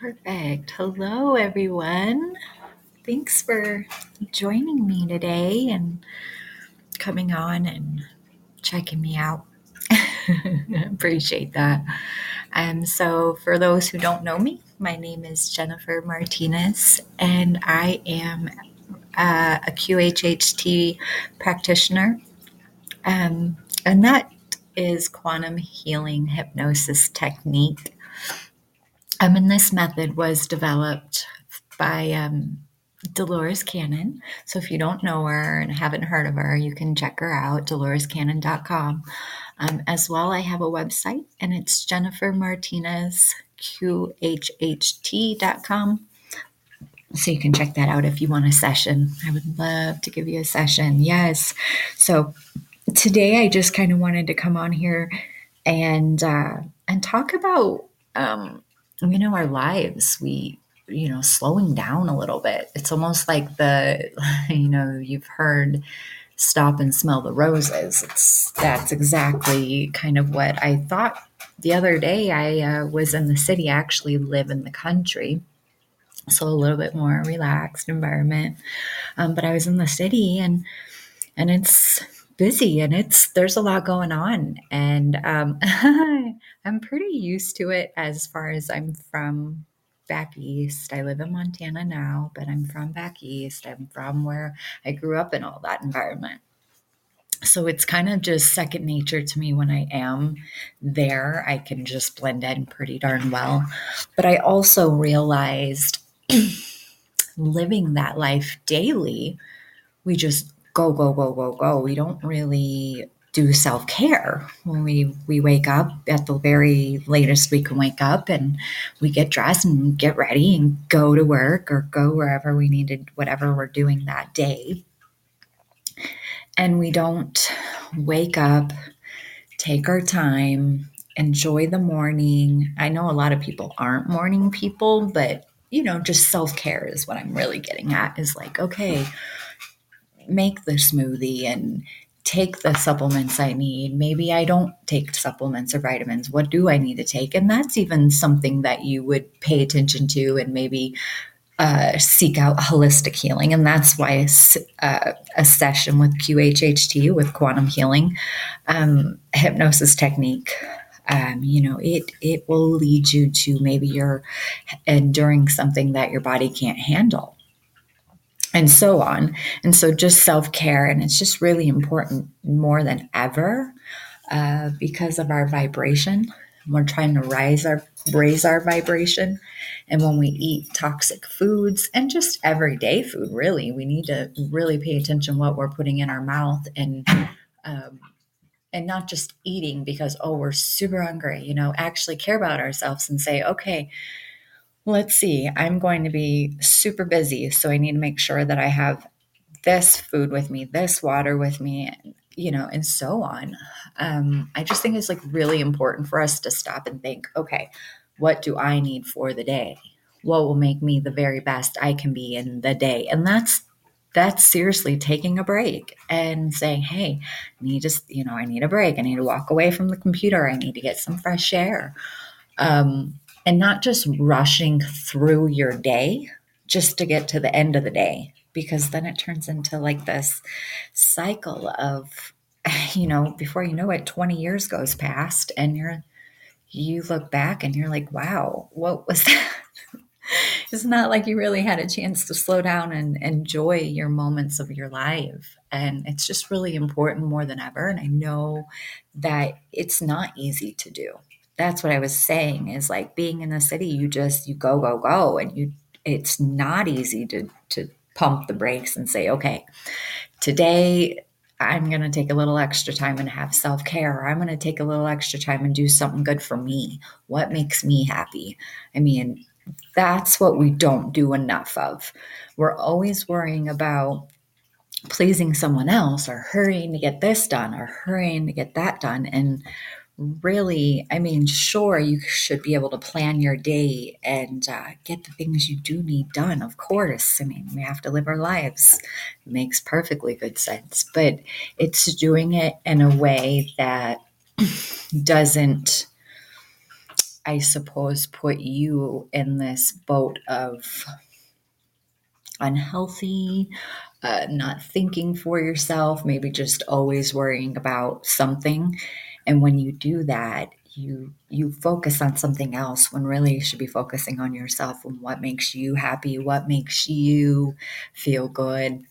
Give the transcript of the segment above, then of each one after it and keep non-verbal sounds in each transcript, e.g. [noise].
Perfect. Hello, everyone. Thanks for joining me today and coming on and checking me out. [laughs] Appreciate that. And so, for those who don't know me, my name is Jennifer Martinez, and I am uh, a QHHT practitioner. Um, and that is quantum healing hypnosis technique. Um, and this method was developed by um, Dolores Cannon. So if you don't know her and haven't heard of her, you can check her out, dolorescannon.com. Um, as well, I have a website and it's Jennifer Martinez, QHHT.com. So you can check that out if you want a session. I would love to give you a session. Yes. So today I just kind of wanted to come on here and uh, and talk about um, you know our lives. We you know slowing down a little bit. It's almost like the [laughs] you know you've heard stop and smell the roses. It's that's exactly kind of what I thought the other day. I uh, was in the city. I actually live in the country. So a little bit more relaxed environment, um, but I was in the city and and it's busy and it's there's a lot going on. And um, [laughs] i'm pretty used to it as far as i'm from back east. I live in montana now but i'm from back east. I'm from where i grew up in all that environment. So it's kind of just second nature to me when i am there. I can just blend in pretty darn well. But i also realized [clears throat] living that life daily we just go, go, go, go, go. We don't really do self care when we we wake up. At the very latest we can wake up and we get dressed and get ready and go to work or go wherever we needed whatever we're doing that day. And we don't wake up take our time enjoy the morning. I know a lot of people aren't morning people but you know just self care is what i'm really getting at is like okay make the smoothie and take the supplements I need. Maybe I don't take supplements or vitamins. What do I need to take? And that's even something that you would pay attention to and maybe uh, seek out holistic healing. And that's why uh, a session with QHHT, with quantum healing, um, hypnosis technique. Um, you know, it it will lead you to maybe you're enduring something that your body can't handle and so on. And so just self care, and it's just really important more than ever uh, because of our vibration. We're trying to rise our raise our vibration, and when we eat toxic foods and just everyday food, really, we need to really pay attention what we're putting in our mouth and. Um, and not just eating because oh we're super hungry you know actually care about ourselves and say okay let's see, I'm going to be super busy. So I need to make sure that I have this food with me, this water with me, you know, and so on. Um, I just think it's like really important for us to stop and think, okay, what do I need for the day? What will make me the very best I can be in the day? And that's that's seriously taking a break and saying, hey, I need just you know, I need a break. I need to walk away from the computer. I need to get some fresh air. Um, and not just rushing through your day just to get to the end of the day because then it turns into like this cycle of [sighs] you know before you know it 20 years goes past and you're you look back and you're like wow what was [laughs] that? It's not like you really had a chance to slow down and enjoy your moments of your life and it's just really important more than ever and i know that it's not easy to do that's what I was saying is like being in the city, you just you go, go, go. And you it's not easy to to pump the brakes and say, okay, today I'm going to take a little extra time and have self care. I'm going to take a little extra time and do something good for me. What makes me happy? I mean, that's what we don't do enough of. We're always worrying about pleasing someone else or hurrying to get this done or hurrying to get that done. And really, I mean, sure, you should be able to plan your day and uh, get the things you do need done, of course. I mean, we have to live our lives. It makes perfectly good sense. But it's doing it in a way that doesn't I suppose, put you in this boat of unhealthy, uh, not thinking for yourself, maybe just always worrying about something. And when you do that, you you focus on something else when really you should be focusing on yourself and what makes you happy, what makes you feel good.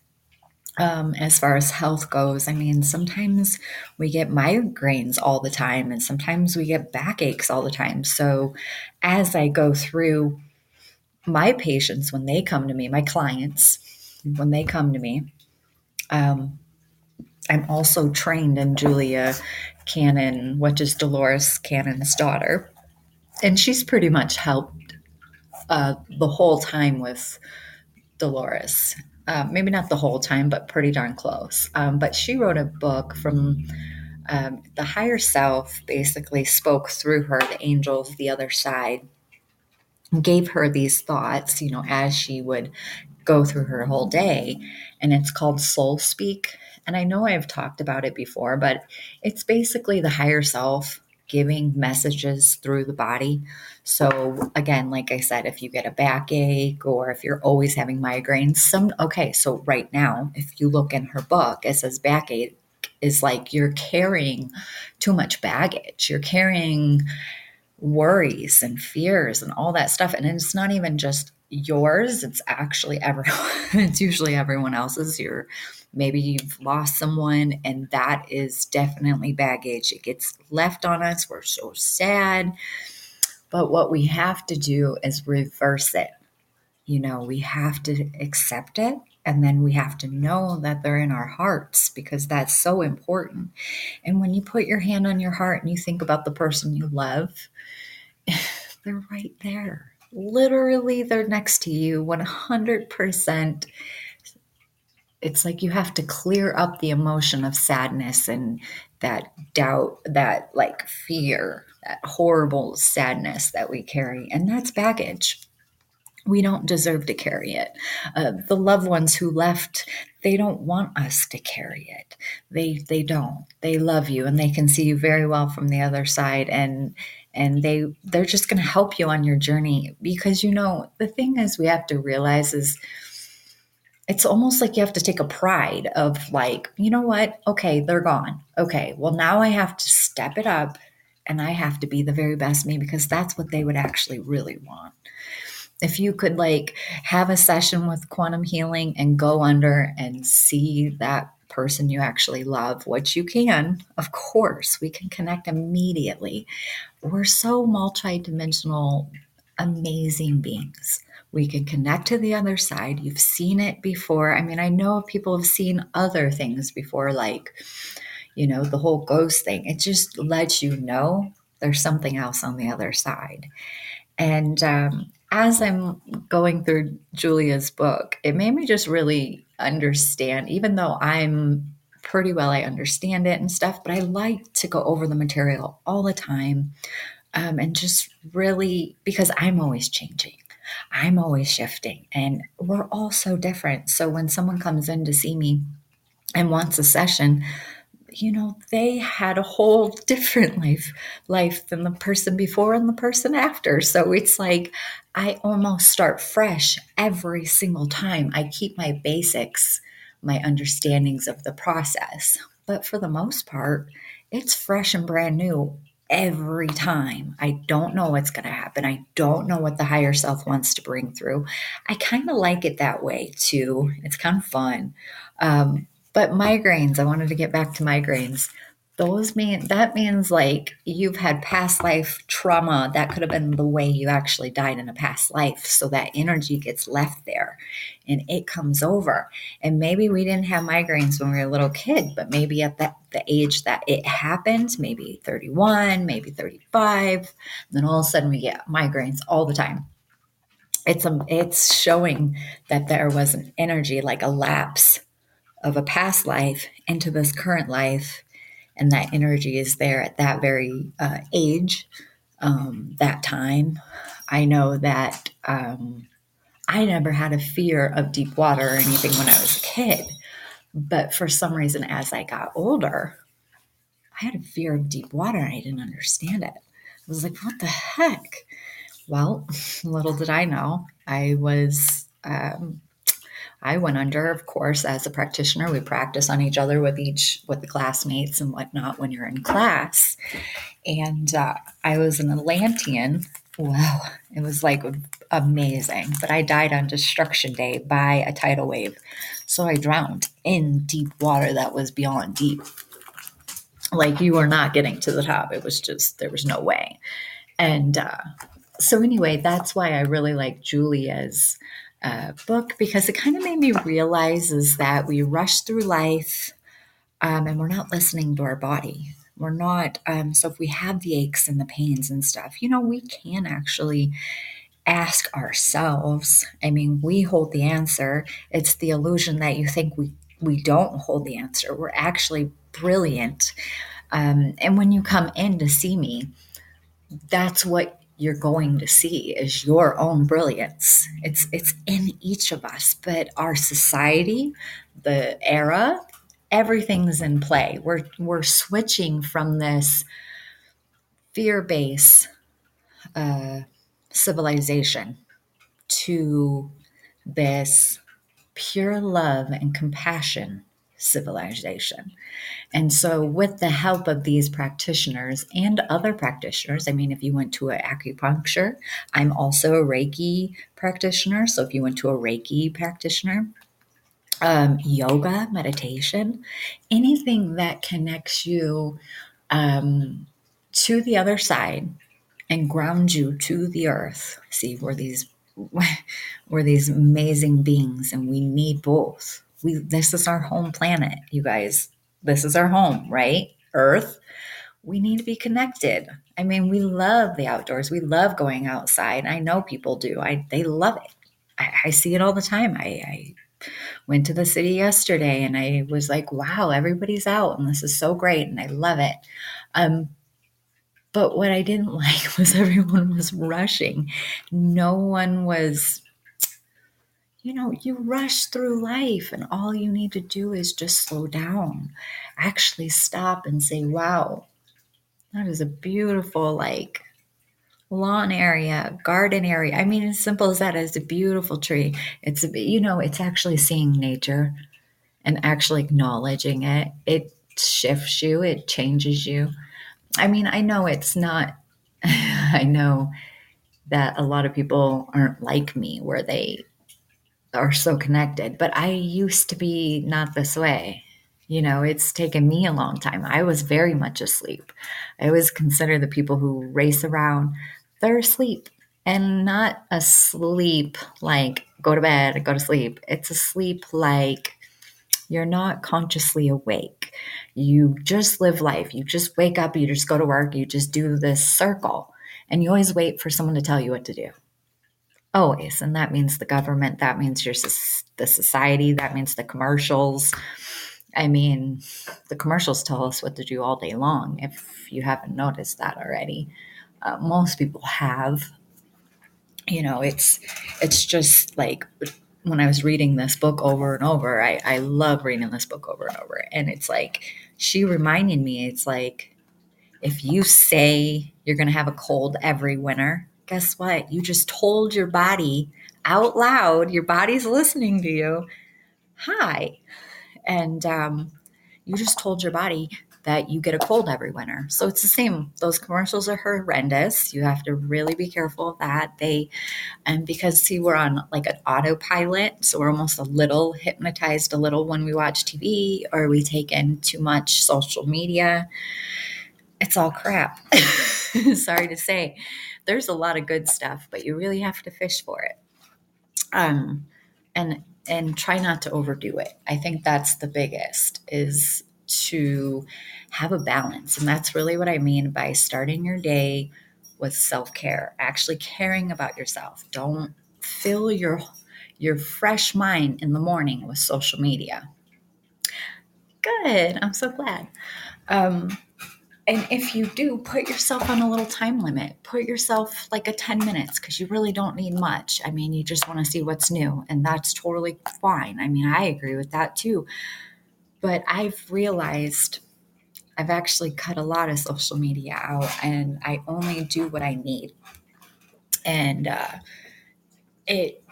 Um, as far as health goes, I mean, sometimes we get migraines all the time, and sometimes we get backaches all the time. So, as I go through my patients when they come to me, my clients, when they come to me, um, I'm also trained in Julia Cannon, which is Dolores Cannon's daughter. And she's pretty much helped uh, the whole time with Dolores. Uh, maybe not the whole time, but pretty darn close. Um, but she wrote a book from um, the higher self, basically spoke through her, the angels, the other side, gave her these thoughts, you know, as she would go through her whole day. And it's called Soul Speak. And I know I've talked about it before, but it's basically the higher self giving messages through the body. So again, like I said, if you get a backache or if you're always having migraines, some okay, so right now, if you look in her book, it says backache is like you're carrying too much baggage. You're carrying worries and fears and all that stuff. And it's not even just yours, it's actually everyone, [laughs] it's usually everyone else's. You're maybe you've lost someone, and that is definitely baggage. It gets left on us. We're so sad. But what we have to do is reverse it. You know, we have to accept it and then we have to know that they're in our hearts because that's so important. And when you put your hand on your heart and you think about the person you love, [laughs] they're right there. Literally, they're next to you 100%. It's like you have to clear up the emotion of sadness and that doubt, that like fear, that horrible sadness that we carry. And that's baggage we don't deserve to carry it. Uh, the loved ones who left, they don't want us to carry it. They they don't. They love you and they can see you very well from the other side and and they they're just going to help you on your journey because you know the thing is we have to realize is it's almost like you have to take a pride of like you know what okay they're gone okay well now i have to step it up and i have to be the very best me because that's what they would actually really want if you could like have a session with quantum healing and go under and see that person you actually love, which you can, of course, we can connect immediately. We're so multidimensional, amazing beings. We can connect to the other side. You've seen it before. I mean, I know people have seen other things before, like, you know, the whole ghost thing. It just lets you know there's something else on the other side. And um, as I'm going through Julia's book, it made me just really understand, even though I'm pretty well, I understand it and stuff, but I like to go over the material all the time um, and just really, because I'm always changing. I'm always shifting and we're all so different. So when someone comes in to see me and wants a session, you know they had a whole [laughs] different life life than the person before and the person after so it's like i almost start fresh every single time i keep my basics my understandings of the process. But for the most part it's fresh and brand new every time. I don't know what's going to happen. I don't know what the higher self wants to bring through. I kind of like it that way too. It's kind of fun. Um, but migraines, I wanted to get back to migraines. Those mean that means like you've had past life trauma. That could have been the way you actually died in a past life. So that energy gets left there and it comes over. And maybe we didn't have migraines when we were a little kid, but maybe at that the age that it happened, maybe 31, maybe 35, then all of a sudden we get migraines all the time it's a, it's showing that there was an energy like a lapse of a past life into this current life and that energy is there at that very uh, age um, that time i know that um, i never had a fear of deep water or anything when i was a kid but for some reason as i got older i had a fear of deep water and i didn't understand it I was like, what the heck? Well, [laughs] little did I know, I was, um, I went under, of course, as a practitioner. We practice on each other with each, with the classmates and whatnot when you're in class. And uh, I was an Atlantean. Wow, it was like amazing. But I died on destruction day by a tidal wave. So I drowned in deep water that was beyond deep. Like you were not getting to the top. It was just, there was no way. And uh, so, anyway, that's why I really like Julia's uh, book because it kind of made me realize is that we rush through life um, and we're not listening to our body. We're not, um, so if we have the aches and the pains and stuff, you know, we can actually ask ourselves. I mean, we hold the answer. It's the illusion that you think we, we don't hold the answer. We're actually brilliant. Um, and when you come in to see me, that's what you're going to see is your own brilliance. It's it's in each of us, but our society, the era, everything's in play. We're we're switching from this fear-based uh, civilization to this pure love and compassion civilization. And so, with the help of these practitioners and other practitioners, I mean, if you went to an acupuncture, I'm also a Reiki practitioner. So, if you went to a Reiki practitioner, um, yoga, meditation, anything that connects you um, to the other side and ground you to the earth. See, we're these [laughs] we're these amazing beings, and we need both we this is our home planet, you guys. This is our home, right? Earth. We need to be connected. I mean, we love the outdoors. We love going outside. I know people do. I they love it. I, I see it all the time. I, I went to the city yesterday and I was like, wow, everybody's out and this is so great and I love it. Um, but what I didn't [laughs] like was everyone was rushing. No one was you know, you rush through life and all you need to do is just slow down. Actually stop and say, wow, that is a beautiful, like, lawn area, garden area. I mean, as simple as that, it's a beautiful tree. It's, you know, it's actually seeing nature and actually acknowledging it. It shifts you, it changes you. I mean, I know it's not, [laughs] I know that a lot of people aren't like me where they are so connected. But I used to be not this way. You know, it's taken me a long time. I was very much asleep. I always consider the people who race around, they're asleep and not asleep like go to bed, go to sleep. It's asleep like you're not consciously awake. You just live life. You just wake up, you just go to work, you just do this circle, and you always wait for someone to tell you what to do. Always. And that means the government, that means your the society, that means the commercials. I mean, the commercials tell us what to do all day long if you haven't noticed that already. Uh, most people have. You know, it's it's just like when I was reading this book over and over, I, I love reading this book over and over. And it's like she reminded me, it's like if you say you're gonna have a cold every winter, guess what? You just told your body out loud, your body's listening to you, hi. And um, you just told your body that you get a cold every winter. So it's the same. Those commercials are horrendous. You have to really be careful of that. They, and because see, we're on like an autopilot, so we're almost a little hypnotized a little when we watch TV or we take in too much social media. It's all crap. [laughs] Sorry to say there's a lot of good stuff, but you really have to fish for it. Um, and and try not to overdo it. I think that's the biggest is to have a balance. And that's really what I mean by starting your day with self-care, actually caring about yourself. Don't fill your your fresh mind in the morning with social media. Good. I'm so glad. Um, and if you do, put yourself on a little time limit. Put yourself like a 10 minutes because you really don't need much. I mean, you just want to see what's new, and that's totally fine. I mean, I agree with that too. But I've realized I've actually cut a lot of social media out and I only do what I need. And uh, it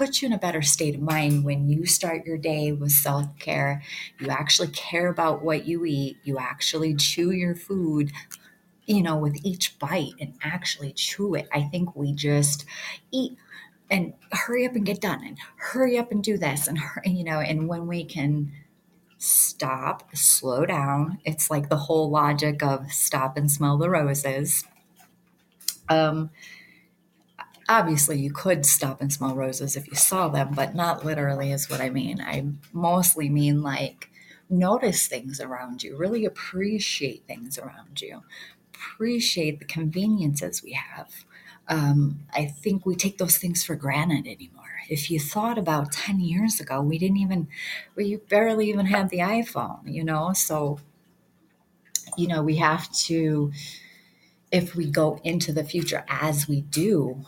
puts you in a better state of mind when you start your day with self care. You actually care about what you eat, you actually chew your food. You know, with each bite and actually chew it. I think we just eat and hurry up and get done and hurry up and do this and you know and when we can stop slow down it's like the whole logic of stop and smell the roses um obviously you could stop and smell roses if you saw them but not literally is what i mean i mostly mean like notice things around you really appreciate things around you appreciate the conveniences we have um, I think we take those things for granted anymore. If you thought about 10 years ago, we didn't even, we barely even had the iPhone, you know? So, you know, we have to, if we go into the future as we do,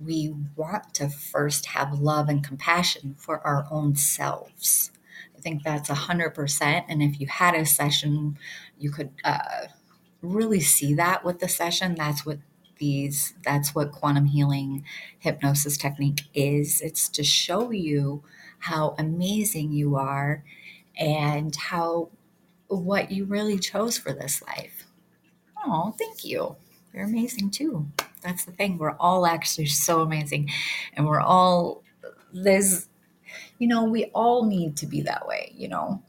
we want to first have love and compassion for our own selves. I think that's 100%. And if you had a session, you could uh, really see that with the session. That's what these that's what quantum healing hypnosis technique is it's to show you how amazing you are and how what you really chose for this life oh thank you you're amazing too that's the thing. We're all actually so amazing. And we're all there's you know we all need to be that way you know?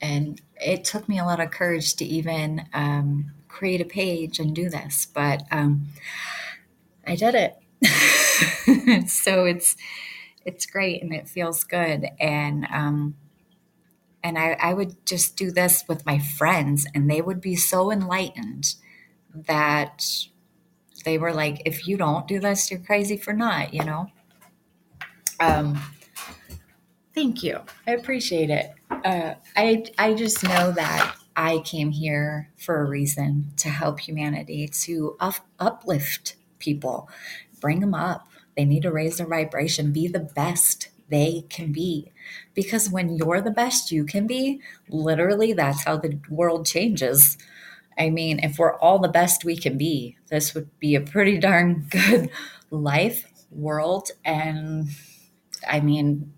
And it took me a lot of courage to even um, create a page and do this, but um, I did it. [laughs] so it's it's great and it feels good. And um, and I, I would just do this with my friends and they would be so enlightened that they were like if you don't do this you're crazy for not you know um thank you i appreciate it uh, i i just know that I came here for a reason to help humanity, to up- uplift people, bring them up. They need to raise their vibration, be the best they can be. Because when you're the best you can be, literally, that's how the world changes. I mean, if we're all the best we can be, this would be a pretty darn [laughs] good life, world. And I mean,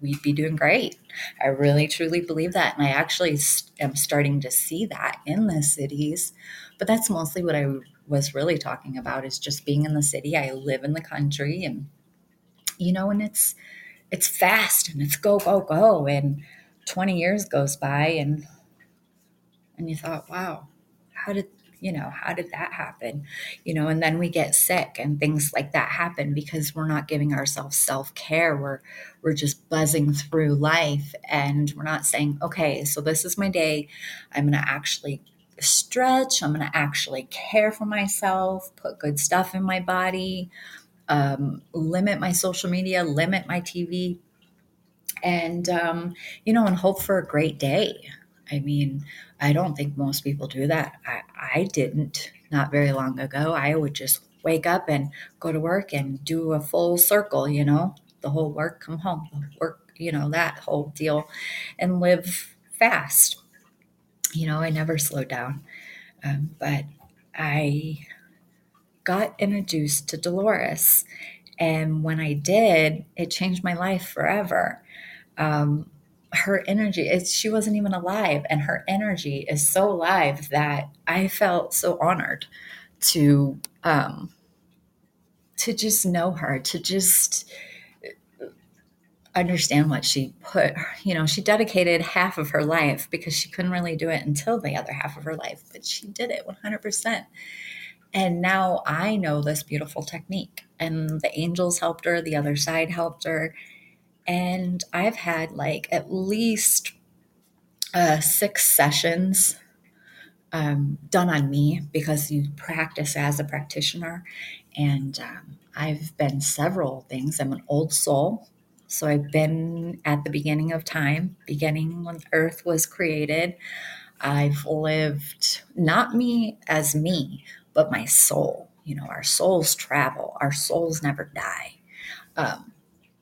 we'd be doing great. I really truly believe that. And I actually am starting to see that in the cities. But that's mostly what I was really talking about is just being in the city. I live in the country and you know, and it's it's fast and it's go, go, go. And 20 years goes by and and you thought, wow, how did you know, how did that happen? You know, and then we get sick and things like that happen because we're not giving ourselves self-care. We're we're just buzzing through life and we're not saying, okay, so this is my day. I'm going to actually stretch. I'm going to actually care for myself, put good stuff in my body, um, limit my social media, limit my TV, and, um, you know, and hope for a great day. I mean, I don't think most people do that. I, I didn't not very long ago. I would just wake up and go to work and do a full circle, you know, the whole work, come home, work, you know, that whole deal, and live fast. You know, I never slowed down. Um, but I got introduced to Dolores. And when I did, it changed my life forever. Um, her energy is she wasn't even alive and her energy is so alive that i felt so honored to um to just know her to just understand what she put you know she dedicated half of her life because she couldn't really do it until the other half of her life but she did it 100% and now i know this beautiful technique and the angels helped her the other side helped her and I've had like at least uh, six sessions um, done on me because you practice as a practitioner. And um, I've been several things. I'm an old soul. So I've been at the beginning of time, beginning when Earth was created. I've lived not me as me, but my soul. You know, our souls travel, our souls never die. Um,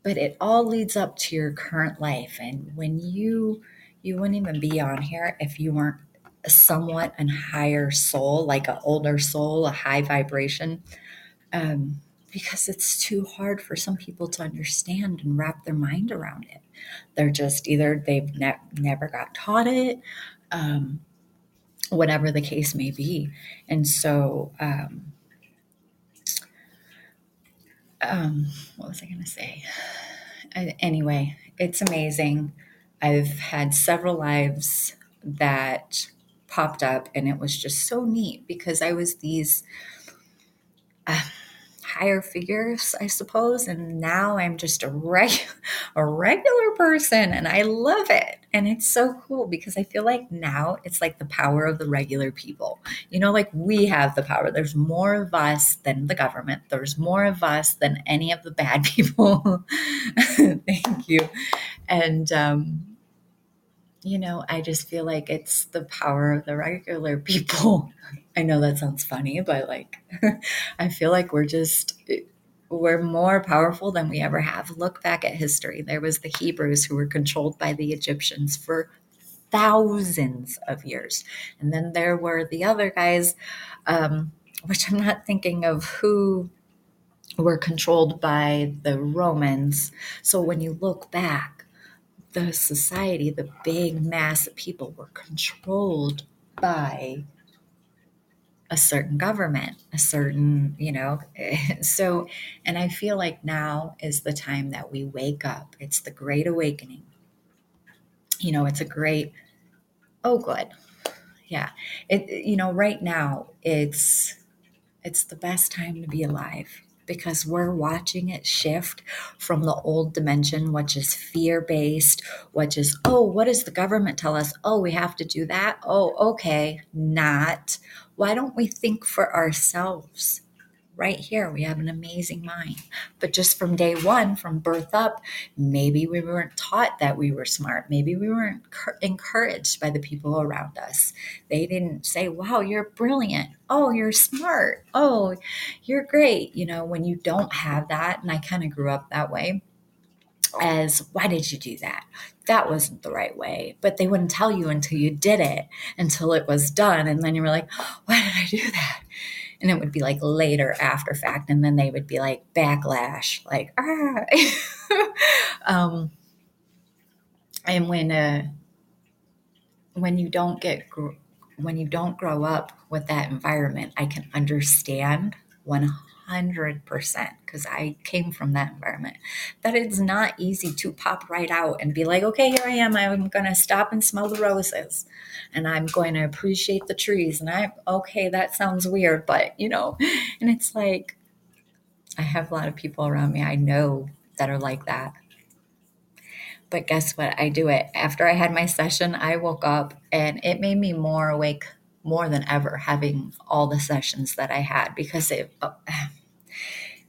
but it all leads up to your current life and when you you wouldn't even be on here if you weren't somewhat a higher soul, like an older soul, a high vibration. Um, because it's too hard for some people to understand and wrap their mind around it. They're just either they've ne- never got taught it, um, whatever the case may be. And so, um, um, what was I going to say? Anyway, it's amazing. I've had several lives that popped up, and it was just so neat because I was these. Uh, higher figures, I suppose. And now I'm just a, reg- [laughs] a regular person and I love it. And it's so cool because I feel like now it's like the power of the regular people. You know, like we have the power. There's more of us than the government, there's more of us than any of the bad [laughs] people. Thank you. And, um, you know, I just feel like it's the power of the regular people. [laughs] I know that sounds funny, but like, [laughs] I feel like we're just, we're more powerful than we ever have. Look back at history. There was the Hebrews who were controlled by the Egyptians for thousands of years. And then there were the other guys, um, which I'm not thinking of who were controlled by the Romans. So when you look back, the society, the big mass of people were controlled by a certain government, a certain, you know. [laughs] So, and I feel like now is the time that we wake up. It's the great awakening. You know, it's a great, oh, good. Yeah. It, you know, right now it's, it's the best time to be alive because we're watching it shift from the old dimension, which is fear based, which is, oh, what does the government tell us? Oh, we have to do that. Oh, okay, not. Why don't we think for ourselves? right here. We have an amazing mind. But just from day one, from birth up, maybe we weren't taught that we were smart. Maybe we weren't encouraged by the people around us. They didn't say, wow, you're brilliant. Oh, you're smart. Oh, you're great. You know, when you don't have that, and I kind of grew up that way as why did you do that? That wasn't the right way. But they wouldn't tell you until you did it until it was done and then you were like why did i do that? And it would be like later after fact and then they would be like backlash like ah. [laughs] Um and when uh when you don't get when you don't grow up with that environment i can understand 100% because I came from that environment. That it's not easy to pop right out and be like, okay, here I am. I'm going to stop and smell the roses and I'm going to appreciate the trees. And I'm okay, that sounds weird, but you know, and it's like, I have a lot of people around me I know that are like that. But guess what? I do it. After I had my session, I woke up and it made me more awake more than ever having all the sessions that I had because it uh,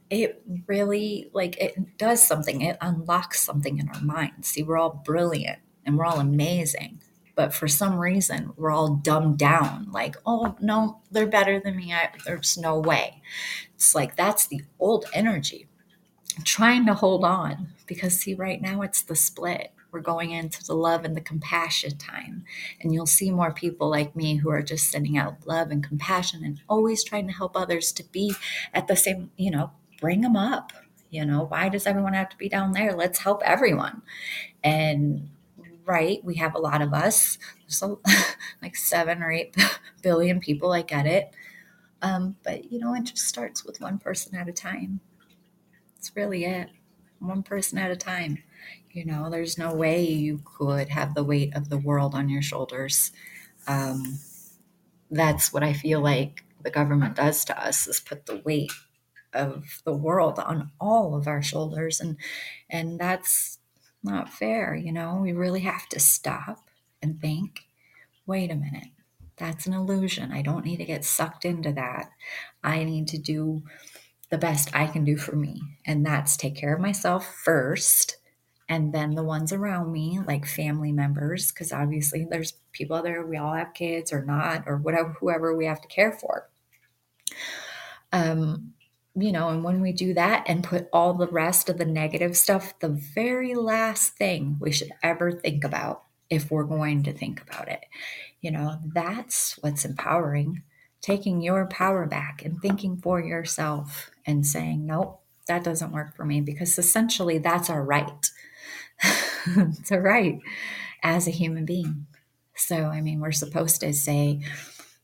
it really like it does something. It unlocks something in our minds. See we're all brilliant and we're all amazing but for some reason we're all dumbed down. Like oh no they're better than me. I, there's no way. It's like that's the old energy. Trying to hold on because see right now it's the split. We're going into the love and the compassion time and you'll see more people like me who are just sending out love and compassion and always trying to help others to be at the same you know bring them up. You know, why does everyone have to be down there? Let's help everyone. And right, we have a lot of us. So [laughs] like seven or eight [laughs] billion people. I get it. Um, but you know, it just starts with one person at a time. It's really it. One person at a time. You know, there's no way you could have the weight of the world on your shoulders. Um, that's what I feel like the government does to us is put the weight of the world on all of our shoulders and and that's not fair you know? We really have to stop and think wait a minute that's an illusion. I don't need to get sucked into that. I need to do the best i can do for me and that's take care of myself first and then the ones around me like family members because obviously there's people out there we all have kids or not or whatever whoever we have to care for. Um you know, and when we do that and put all the rest of the negative stuff, the very last thing we should ever think about if we're going to think about it. You know, that's what's empowering. Taking your power back and thinking for yourself and saying, nope, that doesn't work for me because essentially that's our right. [laughs] it's a right as a human being. So, I mean, we're supposed to say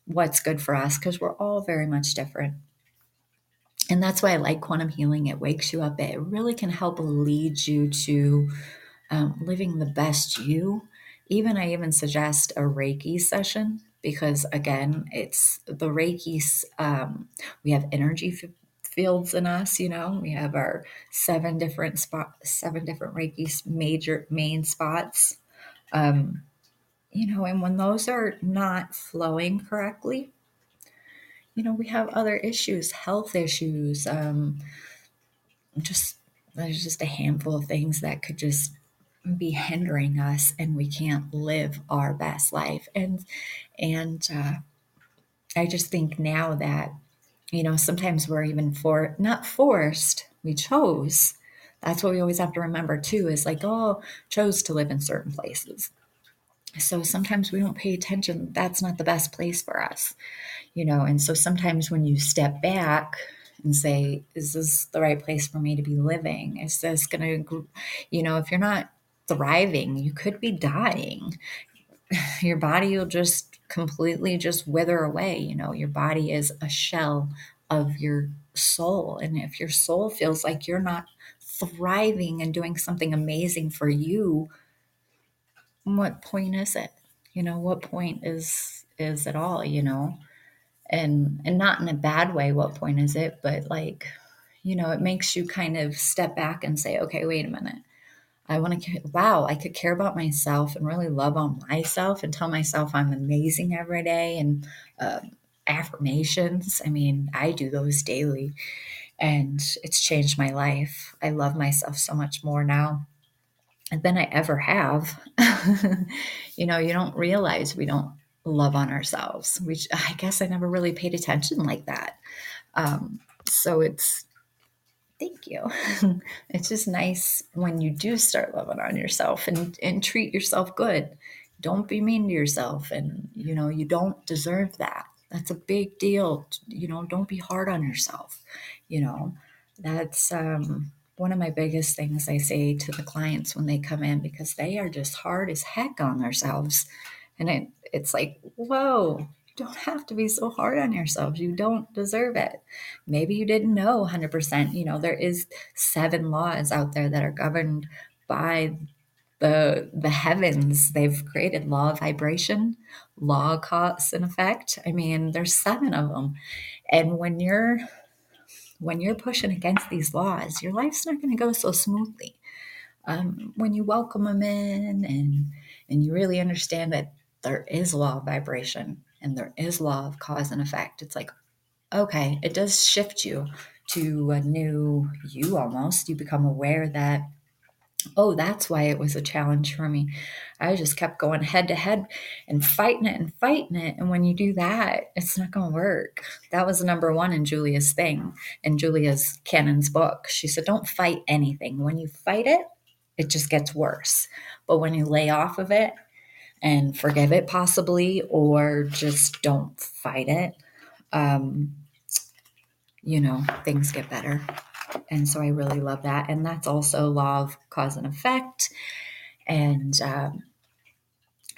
what's good for us because we're all very much different. And that's why I like quantum healing. It wakes you up, it really can help lead you to um, living the best you. Even I even suggest a Reiki session because, again, it's the Reiki, um, we have energy f- fields in us, you know, we have our seven different spot, seven different Reiki major main spots. Um, you know, and when those are not flowing correctly, you know, we have other issues, health issues, um, just there's just a handful of things that could just be hindering us and we can't live our best life. And and uh, i just think now that you know sometimes we're even for not forced we chose. That's what we always have to remember too is like oh chose to live in certain places so sometimes we don't pay attention. That's not the best place for us, you know. And so sometimes when you step back and say, is this the right place for me to be living? Is this going to, you know, if you're not thriving, you could be dying. [sighs] Your body will just completely just wither away. You know, your body is a shell of your soul. And if your soul feels like you're not thriving and doing something amazing for you, what point is it? You know, what point is is it all, you know? And and not in a bad way, what point is it? But like, you know, it makes you kind of step back and say, okay, wait a minute. I want to, wow, I could care about myself and really love on myself and tell myself I'm amazing every day and uh, affirmations. I mean, I do those daily and it's changed my life. I love myself so much more now than I ever have. [laughs] you know, you don't realize we don't love on ourselves. Which I guess I never really paid attention like that. Um, so it's thank you. [laughs] it's just nice when you do start loving on yourself and, and treat yourself good. Don't be mean to yourself. And, you know, you don't deserve that. That's a big deal. You know, don't be hard on yourself. You know, that's, um, one of my biggest things I say to the clients when they come in because they are just hard as heck on themselves. And it, it's like, whoa, you don't have to be so hard on yourselves. You don't deserve it. Maybe you didn't know 100%. You know, there is seven laws out there that are governed by the the heavens they've created law of vibration law of cause and effect i mean there's seven of them and when you're when you're pushing against these laws, your life's not going to go so smoothly. Um, when you welcome them in and and you really understand that there is law of vibration and there is law of cause and effect, it's like, okay, it does shift you to a new you almost. You become aware that oh, that's why it was a challenge for me. I just kept going head to head and fighting it and fighting it. And when you do that, it's not going to work. That was number one in Julia's thing, in Julia's Cannon's book. She said, don't fight anything. When you fight it, it just gets worse. But when you lay off of it and forgive it, possibly, or just don't fight it, um, you know, things get better. And so I really love that. And that's also law of cause and effect. And, um,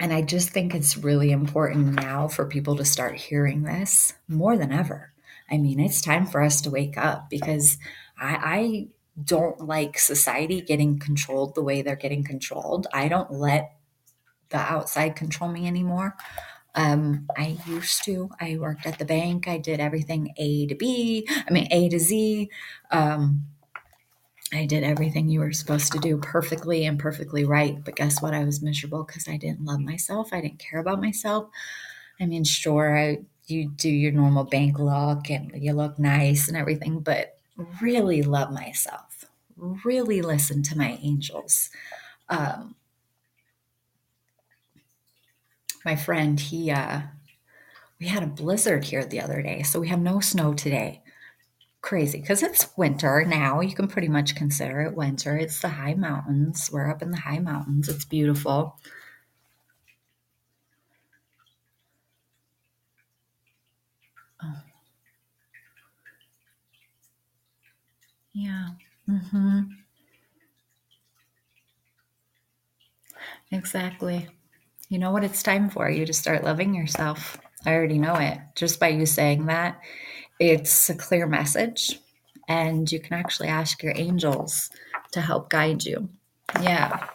and I just think it's really important now for people to start hearing this more than ever. I mean, it's time for us to wake up because I, I don't like society getting controlled the way they're getting controlled. I don't let the outside control me anymore. Um, I used to. I worked at the bank. I did everything A to B. I mean A to Z. Um, I did everything you were supposed to do perfectly and perfectly right. But guess what? I was miserable because I didn't love myself. I didn't care about myself. I mean, sure, I, you do your normal bank look and you look nice and everything, but really love myself. Really listen to my angels. Um, my friend, he, uh, we had a blizzard here the other day. So we have no snow today. Crazy because it's winter now. You can pretty much consider it winter. It's the high mountains. We're up in the high mountains. It's beautiful. Oh. Yeah. Mm-hmm. Exactly. You know what it's time for? You to start loving yourself. I already know it. Just by you saying that, it's a clear message. And you can actually ask your angels to help guide you. Yeah.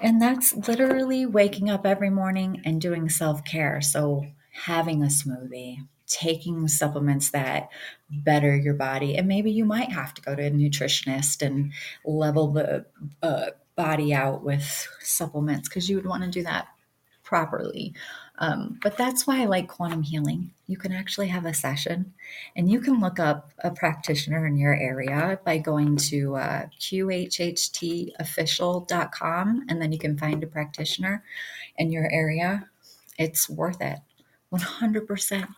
And that's literally waking up every morning and doing self care. So, having a smoothie, taking supplements that better your body. And maybe you might have to go to a nutritionist and level the uh, body out with supplements because you would want to do that properly. Um, but that's why I like quantum healing. You can actually have a session and you can look up a practitioner in your area by going to uh, qhhtofficial.com and then you can find a practitioner in your area. It's worth it 100%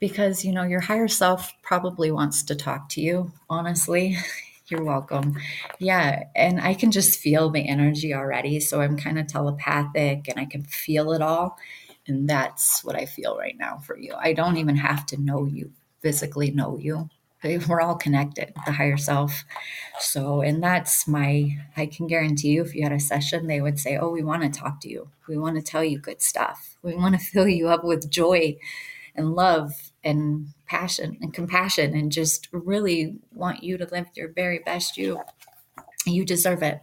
because you know your higher self probably wants to talk to you honestly [laughs] you're welcome. Yeah and i can just feel the energy already so i'm kind of telepathic and i can feel it all and that's what i feel right now for you. I don't even have to know you physically know you. We're all connected the higher self. So and that's my i can guarantee you if you had a session they would say oh we want to talk to you. We want to tell you good stuff. We want to [laughs] fill you up with joy and love and passion and compassion and just really want you to live your very best you. You deserve it.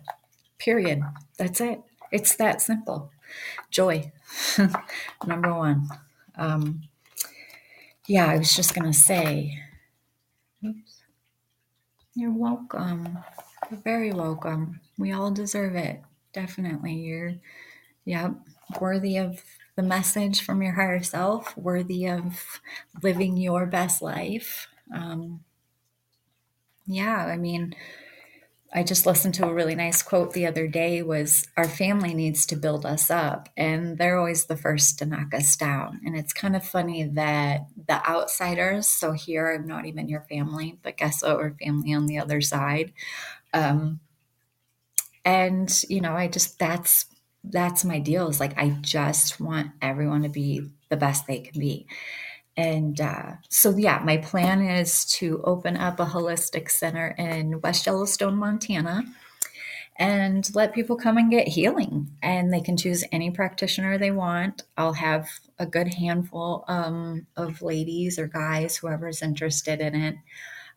Period. That's it. It's that simple. Joy. [laughs] Number one. Um, yeah, I was just going to say, oops, you're welcome. You're very welcome. We all deserve it. Definitely. You're, yeah, worthy of the message from your higher self, worthy of living your best life. Um, yeah, I mean, I just listened to a really nice quote the other day was our family needs to build us up and they're always the first to knock us down. And it's kind of funny that the outsiders, so here I'm not even your family, but guess what? We're family on the other side. Um, and you know, I just that's that's my deal is like I just want everyone to be the best they can be. And uh, so, yeah, my plan is to open up a holistic center in West Yellowstone, Montana, and let people come and get healing. And they can choose any practitioner they want. I'll have a good handful um, of ladies or guys, whoever's interested in it.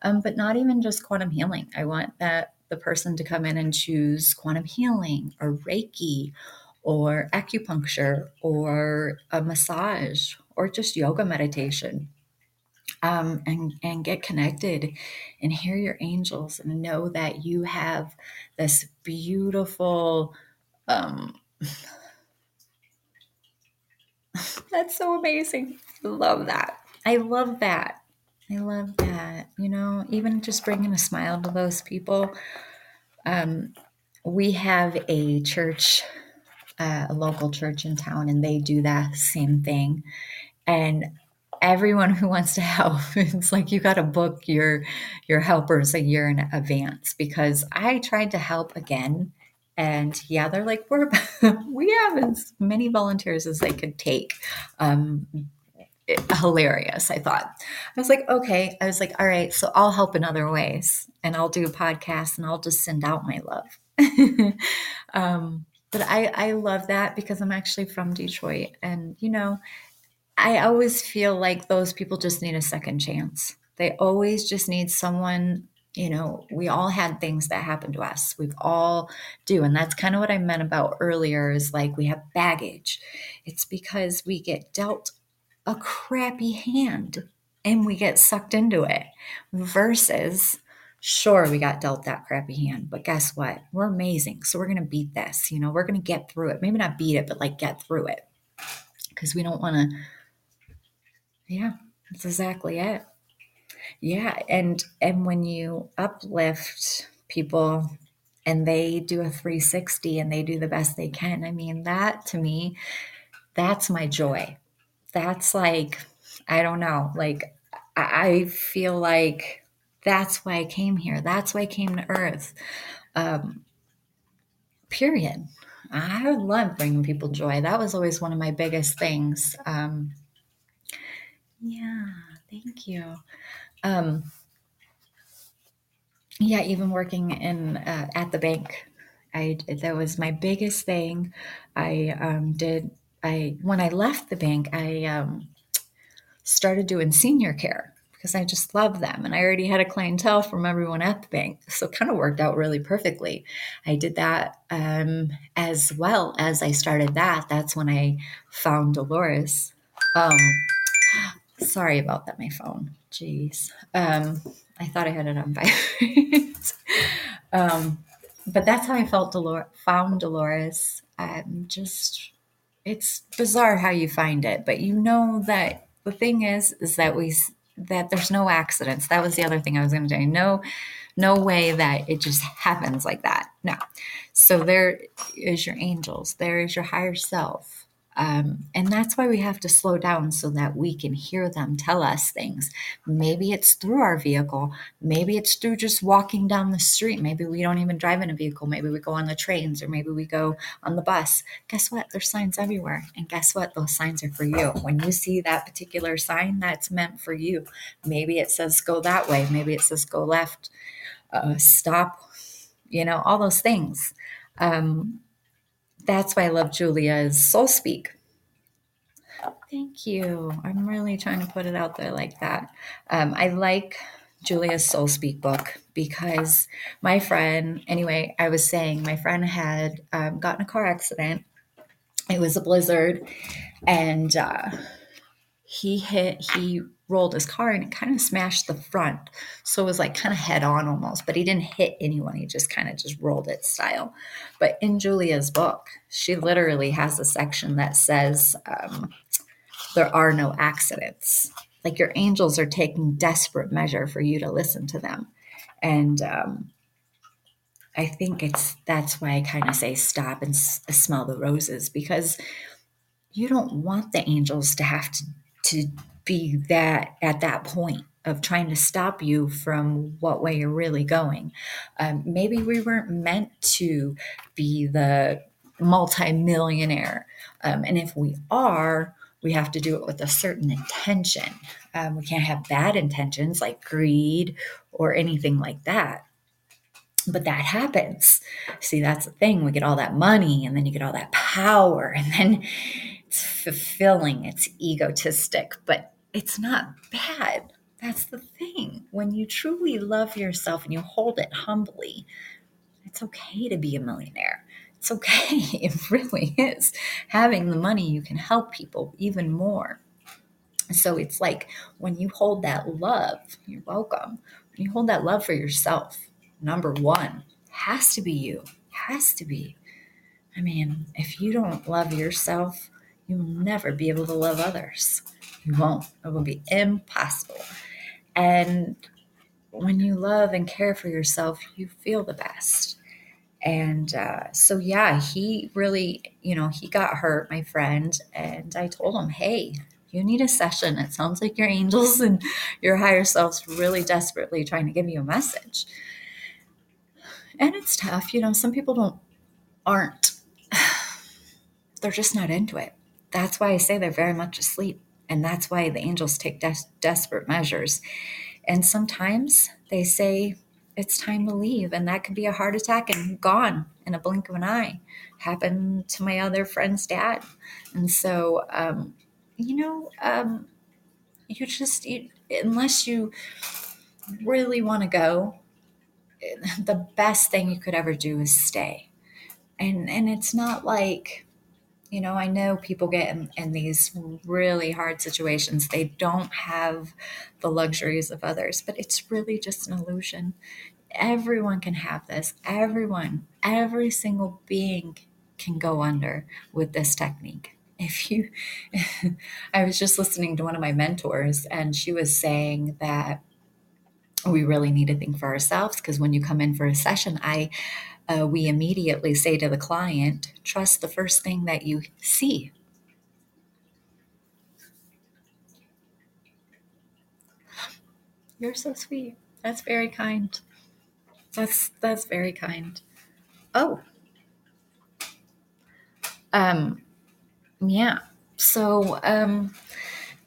Um, but not even just quantum healing. I want that the person to come in and choose quantum healing or Reiki or acupuncture or a massage or just yoga meditation. Um, and, and get connected and hear your angels and know that you have this beautiful um, [laughs] that's so amazing love that i love that i love that you know even just bringing a smile to those people. Um, we have a church uh, a local church in town and they do that same thing. And everyone who wants to help [laughs] it's like you got to book your your helpers a year in advance because i tried to help again and yeah they're like we're [laughs] we have as many volunteers as they could take. Um, hilarious i thought i was like okay i was like all right so i'll help in other ways and i'll do a podcast and i'll just send out my love [laughs] um, but I, I love that because i'm actually from detroit and you know I always feel like those people just need a second chance. They always just need someone, you know, we all had things that happened to us. We've all do. And that's kind of what I meant about earlier is like we have baggage. It's because we get dealt a crappy hand and we get sucked into it versus sure we got dealt that crappy hand but guess what we're amazing so we're going to beat this you know we're going to get through it maybe not beat it but like get through it because we don't want to yeah, that's exactly it. Yeah, and and when you uplift people and they do a 360 and they do the best they can, I mean, that to me, that's my joy. That's like, I don't know, like I feel like that's why I came here. That's why I came to Earth. Um, period. I love bringing people joy. That was always one of my biggest things. Um, yeah. Thank you. Um, yeah, even working in uh, at the bank, I that was my biggest thing. I um, did. I when I left the bank, I um, started doing senior care because I just love them. And I already had a clientele from everyone at the bank. So it kind of worked out really perfectly. I did that um, as well as I started that. That's when I found Dolores. Um, sorry about that, my phone. Jeez. Um, I thought I had it on vibrate. [laughs] um, but that's how I felt Dolores, found Dolores. Um, just, it's bizarre how you find it, but you know that the thing is, is that we that there's no accidents. That was the other thing I was going to say. No, no way that it just happens like that. No. So there is your angels. There is your higher self. Um, and that's why we have to slow down so that we can hear them tell us things. Maybe it's through our vehicle. Maybe it's through just walking down the street. Maybe we don't even drive in a vehicle. Maybe we go on the trains or maybe we go on the bus. Guess what? There's signs everywhere. And guess what? Those signs are for you. When you see that particular sign, that's meant for you. Maybe it says go that way. Maybe it says go left, uh, stop, you know, all those things. Um, that's why I love Julia's Soul Speak. Thank you. I'm really trying to put it out there like that. Um, I like Julia's Soul Speak book because my friend, anyway, I was saying my friend had um, gotten a car accident. It was a blizzard, and uh, he hit, he rolled his car and it kind of smashed the front. So it was like kind of head on almost, but he didn't hit anyone. He just kind of just rolled it style. But in Julia's book, she literally has a section that says um, there are no accidents. Like your angels are taking desperate measure for you to listen to them. And um, I think it's that's why I kind of say stop and s- smell the roses because you don't want the angels to have to to be that at that point of trying to stop you from what way you're really going. Um, maybe we weren't meant to be the multimillionaire. Um, and if we are, we have to do it with a certain intention. Um, we can't have bad intentions like greed or anything like that. But that happens. See, that's the thing. We get all that money and then you get all that power and then it's fulfilling, it's egotistic, but it's not bad. That's the thing. When you truly love yourself and you hold it humbly, it's okay to be a millionaire. It's okay. [laughs] It really is. Having the money, you can help people even more. So it's like when you hold that love, you're welcome. When you hold that love for yourself, number one, has to be you. Has to be. I mean, if you don't love yourself, you'll never be able to love others. You won't. It will be impossible. And when you love and care for yourself, you feel the best. And uh, so, yeah, he really, you know, he got hurt, my friend. And I told him, hey, you need a session. It sounds like your angels and your higher selves really desperately trying to give you a message. And it's tough. You know, some people don't, aren't, [sighs] they're just not into it. That's why I say they're very much asleep. And that's why the angels take des- desperate measures. And sometimes they say, it's time to leave. And that could be a heart attack and gone in a blink of an eye. Happened to my other friend's dad. And so, um, you know, um, you just, you, unless you really want to go, the best thing you could ever do is stay. And, and it's not like, you know, I know people get in, in, these really hard situations. They don't have the luxuries of others, but it's really just an illusion. Everyone can have this. Everyone, every single being can go under with this technique. If you, [laughs] I was just listening to one of my mentors, and she was saying that we really need to think for ourselves because when you come in for a session, I uh, we immediately say to the client, trust the first thing that you see. You're so sweet. That's very kind. That's that's very kind. Oh. Um yeah. So um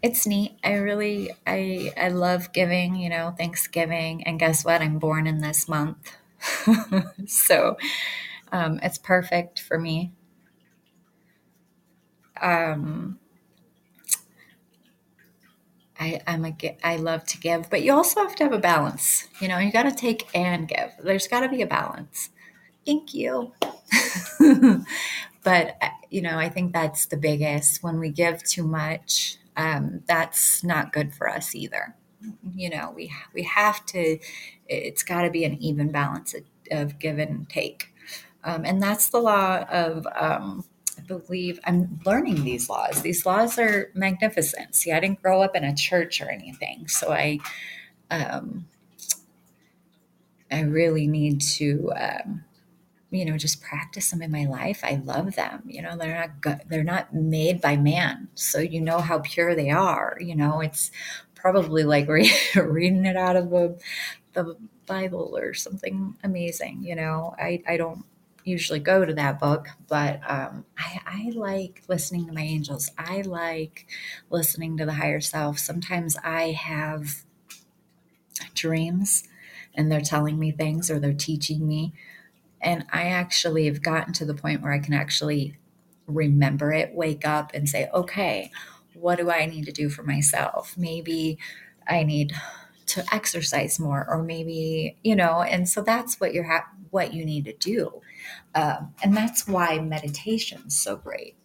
it's neat. I really I I love giving, you know, Thanksgiving. And guess what? I'm born in this month. [laughs] so um, it's perfect for me. Um, I, I'm a I love to give, but you also have to have a balance. You know, you got to take and give. There's got to be a balance. Thank you. [laughs] but uh, you know, I think that's the biggest. When we give too much, um, that's not good for us either. You know, we we have to. It's got to be an even balance of, of give and take, um, and that's the law of. Um, I believe I'm learning these laws. These laws are magnificent. See, I didn't grow up in a church or anything, so I, um, I really need to um, you know just practice them in my life i love them you know they're not good they're not made by man so you know how pure they are you know it's probably like re- [laughs] reading it out of the, the bible or something amazing you know? I i don't usually go to that book but um, I, I like listening to my angels. I like listening to the higher self. Sometimes i have dreams and they're telling me things or they're teaching me and I actually have gotten to the point where I can actually remember it, wake up and say, okay, what do I need to do for myself? Maybe I need to exercise more, or maybe, you know, and so that's what you're, ha- what you need to do. Um, and that's why meditation is so great.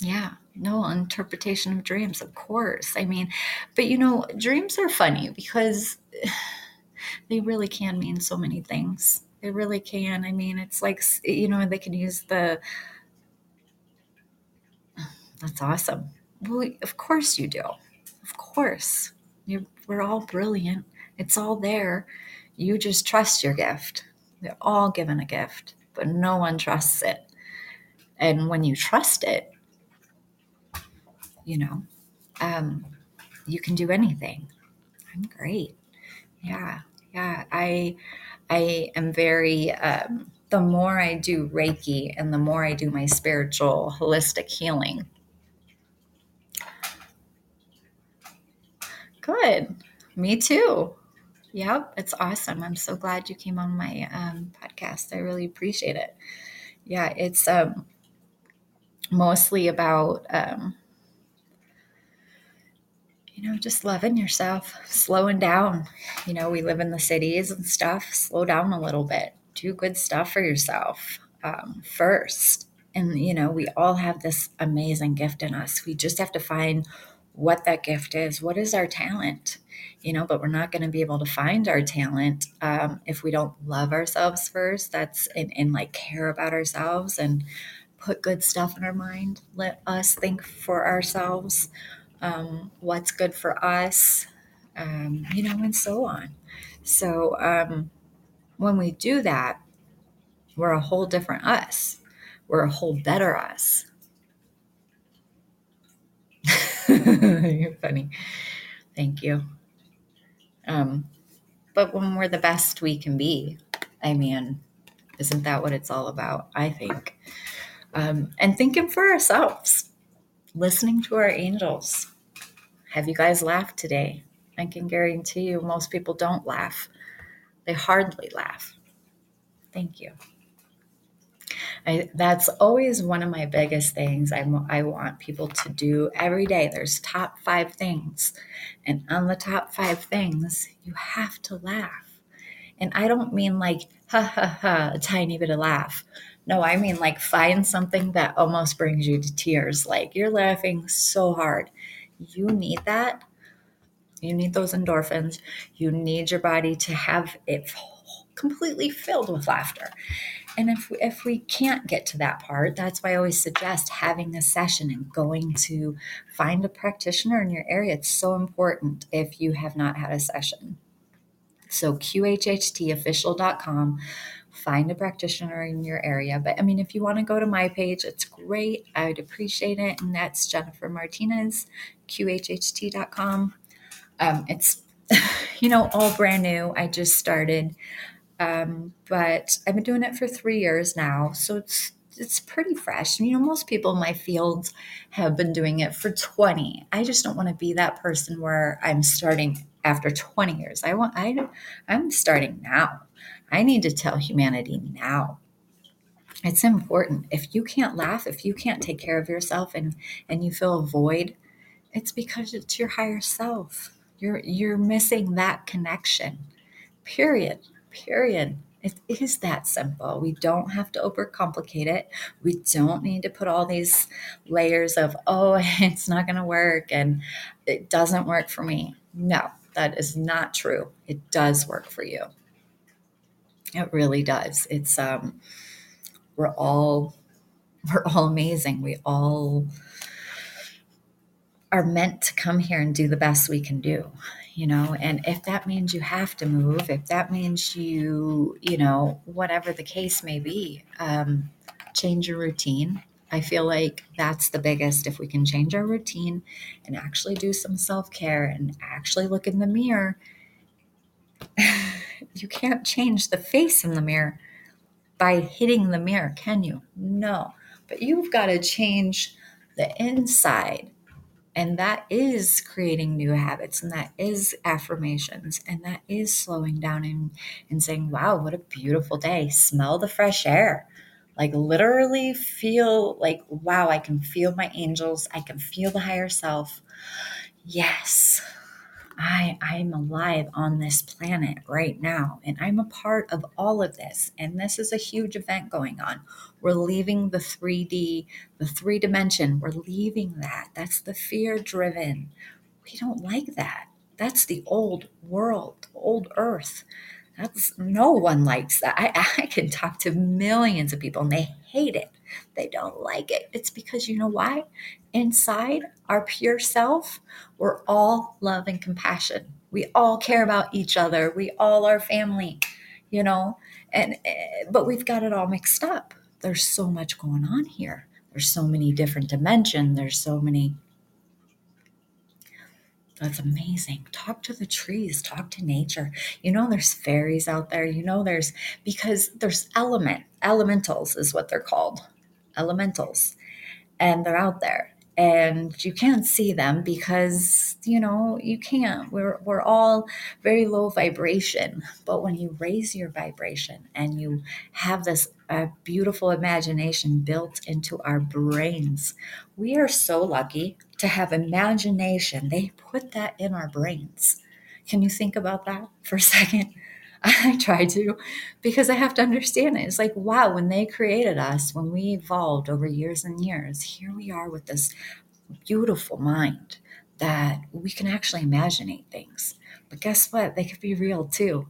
Yeah, no interpretation of dreams, of course. I mean, but you know, dreams are funny because [sighs] they really can mean so many things. They really can. I mean, it's like, you know, they can use the, [sighs] that's awesome. Well, of course you do. Of course. You're, we're all brilliant. It's all there. You just trust your gift. They're all given a gift, but no one trusts it. And when you trust it, you know, um, you can do anything. I'm great. Yeah yeah i i am very um, the more i do reiki and the more i do my spiritual holistic healing good me too yep it's awesome i'm so glad you came on my um, podcast i really appreciate it yeah it's um, mostly about um, you know, just loving yourself, slowing down. You know, we live in the cities and stuff. Slow down a little bit. Do good stuff for yourself um, first. And, you know, we all have this amazing gift in us. We just have to find what that gift is. What is our talent? You know, but we're not going to be able to find our talent um, if we don't love ourselves first. That's and, and like care about ourselves and put good stuff in our mind. Let us think for ourselves um, what's good for us, um, you know, and so on. So um, when we do that, we're a whole different us. We're a whole better us. [laughs] You're [laughs] funny. Thank you. Um, but when we're the best we can be, I mean, isn't that what it's all about? I think. Um, and thinking for ourselves, listening to our angels, have you guys laughed today? I can guarantee you most people don't laugh. They hardly laugh. Thank you. I, that's always one of my biggest things I, I want people to do every day. There's top five things. And on the top five things, you have to laugh. And I don't mean like, [laughs] ha ha ha, a tiny bit of laugh. No, I mean like find something that almost brings you to tears. Like you're laughing so hard you need that. You need those endorphins. You need your body to have it completely filled with laughter. And if if we can't get to that part, that's why I always suggest having a session and going to find a practitioner in your area. It's so important if you have not had a session. So qhhtofficial.com find a practitioner in your area. But I mean, if you want to go to my page, it's great. I'd appreciate it. And that's Jennifer Martinez, qhht.com. Um, it's, [laughs] you know, all brand new. I just started. Um, but I've been doing it for three years now. So it's it's pretty fresh. You know, most people in my field have been doing it for 20. I just don't want to be that person where I'm starting after 20 years. I want I I'm starting now. I need to tell humanity now. It's important. If you can't laugh, if you can't take care of yourself and and you feel a void, it's because it's your higher self. You're you're missing that connection. Period. Period. It is that simple. We don't have to overcomplicate it. We don't need to put all these layers of, [laughs] oh, it's not going to work and it doesn't work for me. No, that is not true. It does work for you. It really does. It's um we're all [laughs] we're all amazing. We all are meant to come here and do the best we can do you know and if that means you have to move if that means you you know whatever the case may be um, change your routine. I feel like that's the biggest if we can change our routine and actually do some self-care and actually look in the mirror [laughs] you can't change the face in the mirror by hitting the mirror can you? No. But you've got to change the inside and that is creating new habits and that is affirmations and that is slowing down and, and saying, wow, what a beautiful day. Smell the fresh air. Like literally feel like, wow, I can feel my angels. I can feel the higher self. Yes, I I'm alive on this planet right now and I'm a part of all of this and this is a huge event going on. We're leaving the 3D, the 3 dimension. We're leaving that. That's the fear driven. We don't like that. That's the old world, old earth. That's no one likes that. I, [laughs] I can talk to millions of people and they hate it. They don't like it. It's because you know why? Inside our pure self, we're all love and compassion. We all care about each other. We all are family, you know, and eh, but we've got it all mixed up. There's so much going on here. There's so many different dimensions. There's so many that's amazing. Talk to the trees, talk to nature. You know, there's fairies out there. You know, there's because there's element, elementals is what they're called, elementals, and they're out there and you can't see them because you know you can't. We're we're all very low vibration but when you raise your vibration and you have this uh, beautiful imagination built into our brains we are so lucky to have imagination. They put that in our brains. Can you think about that for a second [laughs] I try to because I have to understand it. It's like, wow, when they created us, when we evolved over years and years, here we are with this beautiful mind that we can actually imagine things. But guess what? They could be real too.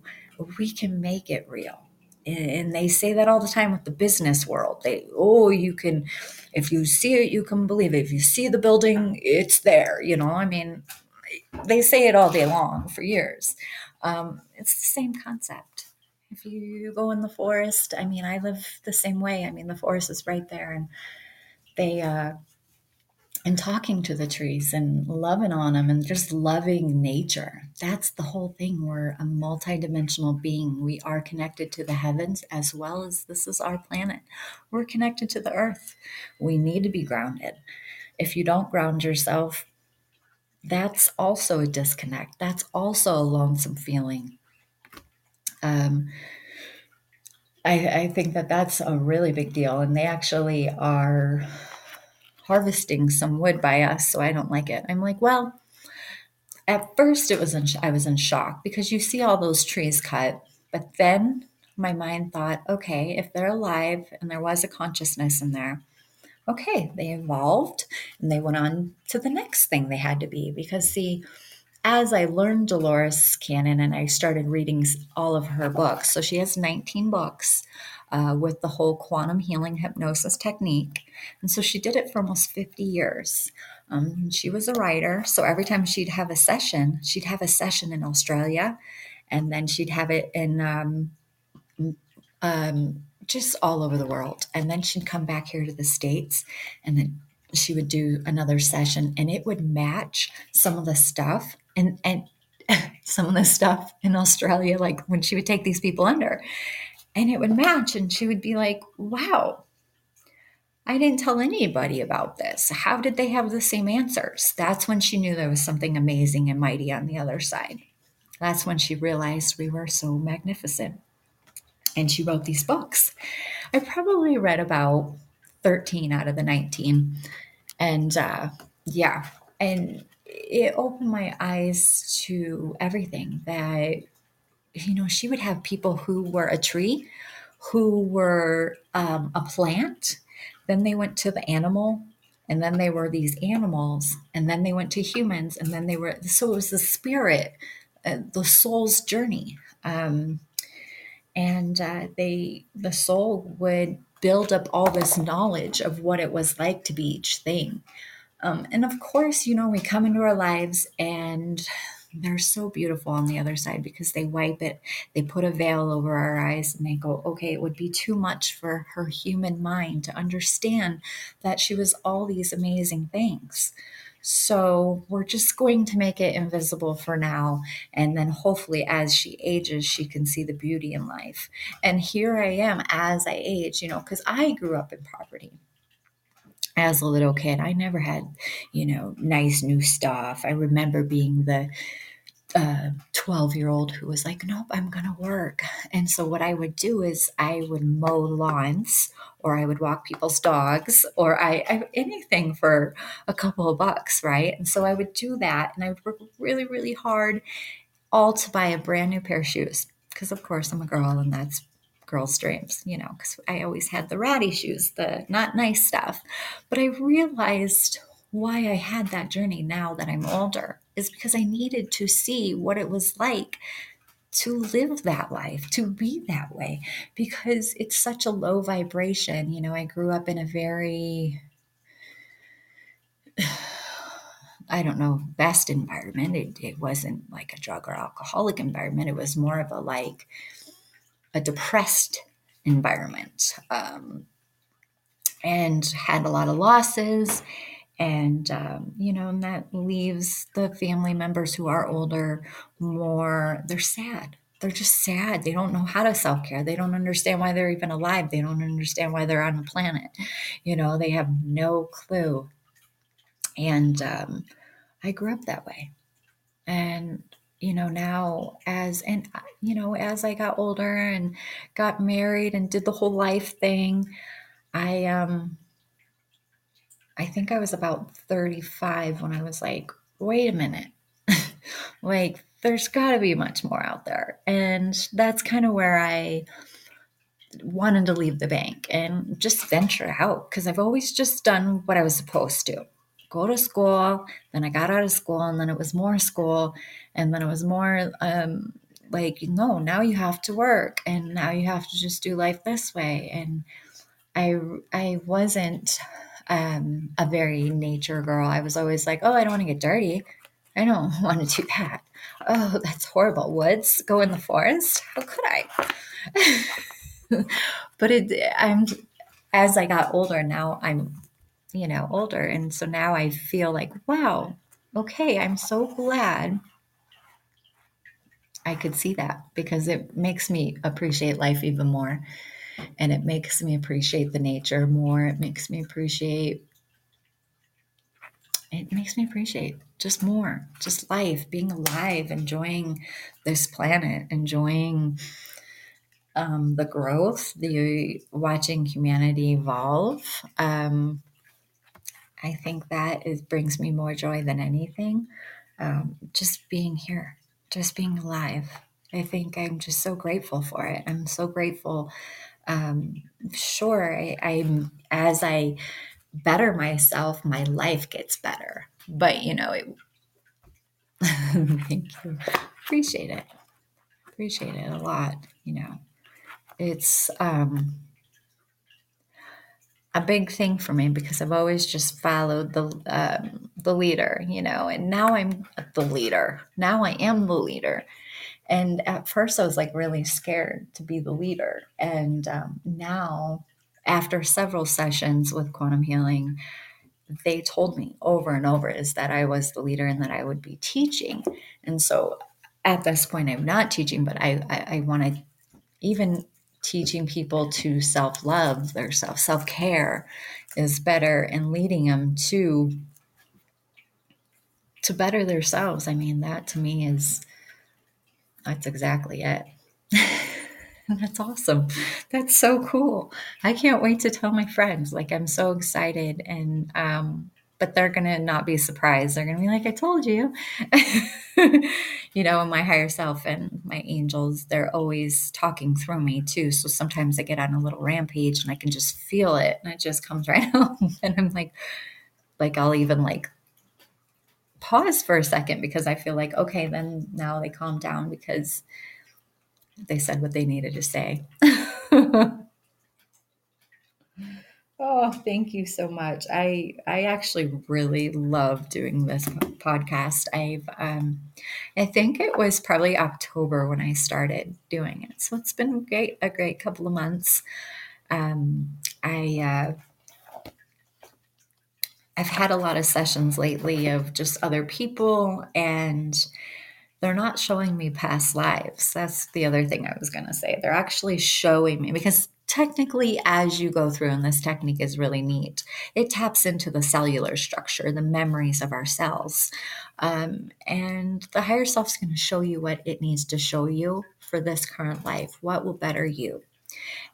We can make it real. And they say that all the time with the business world. They, oh, you can, if you see it, you can believe it. If you see the building, it's there. You know, I mean, they say it all day long for years. Um, it's the same concept. If you go in the forest, I mean, I live the same way. I mean, the forest is right there, and they, uh, and talking to the trees and loving on them and just loving nature. That's the whole thing. We're a multidimensional being. We are connected to the heavens as well as this is our planet. We're connected to the earth. We need to be grounded. If you don't ground yourself, that's also a disconnect. That's also a lonesome feeling. Um, I, I think that that's a really big deal. And they actually are harvesting some wood by us, so I don't like it. I'm like, well, at first it was in, I was in shock because you see all those trees cut, but then my mind thought, okay, if they're alive and there was a consciousness in there, okay, they evolved and they went on to the next thing they had to be. Because, see, as I learned Dolores Cannon and I started reading all of her books, so she has 19 books uh, with the whole quantum healing hypnosis technique. And so she did it for almost 50 years. Um, she was a writer. So every time she'd have a session, she'd have a session in Australia and then she'd have it in um, um, just all over the world. And then she'd come back here to the States and then she would do another session and it would match some of the stuff and, [laughs] and some of the stuff in Australia, like when she would take these people under and it would match and she would be like wow I didn't tell anybody about this. How did they have the same answers? That's when she knew there was something amazing and mighty on the other side. That's when she realized we were so magnificent. And she wrote these books. I probably read about 13 out of the 19. And uh, yeah, and it opened my eyes to everything that, you know, she would have people who were a tree, who were um, a plant, then they went to the animal, and then they were these animals, and then they went to humans, and then they were so it was the spirit, uh, the soul's journey. Um, and uh, they the soul would build up all this knowledge of what it was like to be each thing um, and of course you know we come into our lives and they're so beautiful on the other side because they wipe it, they put a veil over our eyes, and they go, okay, it would be too much for her human mind to understand that she was all these amazing things. So we're just going to make it invisible for now. And then hopefully, as she ages, she can see the beauty in life. And here I am as I age, you know, because I grew up in poverty as a little kid. I never had, you know, nice new stuff. I remember being the 12 uh, year old who was like, Nope, I'm going to work. And so, what I would do is I would mow lawns or I would walk people's dogs or I, I anything for a couple of bucks, right? And so, I would do that and I would work really, really hard all to buy a brand new pair of shoes. Because, of course, I'm a girl and that's girls' dreams, you know, because I always had the ratty shoes, the not nice stuff. But I realized why I had that journey now that I'm older is because I needed to see what it was like to live that life, to be that way, because it's such a low vibration. You know, I grew up in a very, [sighs] I don't know, best environment. It, it wasn't like a drug or alcoholic environment. It was more of a like, a depressed environment um, and had a lot of losses and um, you know and that leaves the family members who are older more they're sad. They're just sad. They don't know how to self-care. They don't understand why they're even alive. They don't understand why they're on the planet. You know they have no clue. And um, i grew up that way. And you know now as and you know as i got older and got married and did the whole life thing i um i think i was about 35 when i was like wait a minute [laughs] like there's got to be much more out there and that's kind of where i wanted to leave the bank and just venture out because i've always just done what i was supposed to go to school. Then I got out of school, and then it was more school, and then it was more um, like, no, now you have to work, and now you have to just do life this way. And I, I wasn't um, a very nature girl. I was always like, oh, I don't want to get dirty. I don't [laughs] want to do that. Oh, that's horrible. Woods, go in the forest. How could I? [laughs] but it, I'm as I got older now, I'm you know, older. And so now I feel like, wow, okay, I'm so glad I could see that because it makes me appreciate life even more. And it makes me appreciate the nature more. It makes me appreciate it makes me appreciate just more, just life, being alive, enjoying this planet, enjoying um, the growth, the watching humanity evolve. Um, I think that is brings me more joy than anything. Um, just being here, just being alive. I think I'm just so grateful for it. I'm so grateful. Um, sure, I, I'm as I better myself, my life gets better. But you know, it, [laughs] thank you. Appreciate it. Appreciate it a lot. You know, it's um, a big thing for me because I've always just followed the um, the leader, you know, and now I'm the leader. Now I am the leader. And at first, I was like really scared to be the leader. And um, now, after several sessions with quantum healing, they told me over and over is that I was the leader and that I would be teaching. And so at this point, I'm not teaching, but I, I, I want to even teaching people to self love, their self self care is better, and leading them to to better themselves. I mean, that to me is that's exactly it. [laughs] that's awesome. That's so cool. I can't wait to tell my friends. Like I'm so excited and um but they're going to not be surprised. They're going to be like, I told you. [laughs] you know, my higher self and my angels, they're always talking through me too. So sometimes I get on a little rampage and I can just feel it and it just comes [laughs] right out. and I'm like, like, I'll even like pause for a second because I feel like, okay, then now they calm down because they said what they needed to say. [laughs] oh, thank you so much. I I actually really love doing this podcast. I've um I think it was probably October when I started doing it. So it's been great a great couple of months. Um I uh I've had a lot of sessions lately of just other people and they're not showing me past lives. That's the other thing I was going to say. They're actually showing me because technically, as you go through, and this technique is really neat, it taps into the cellular structure, the memories of our cells. Um, and the higher self is going to show you what it needs to show you for this current life, what will better you.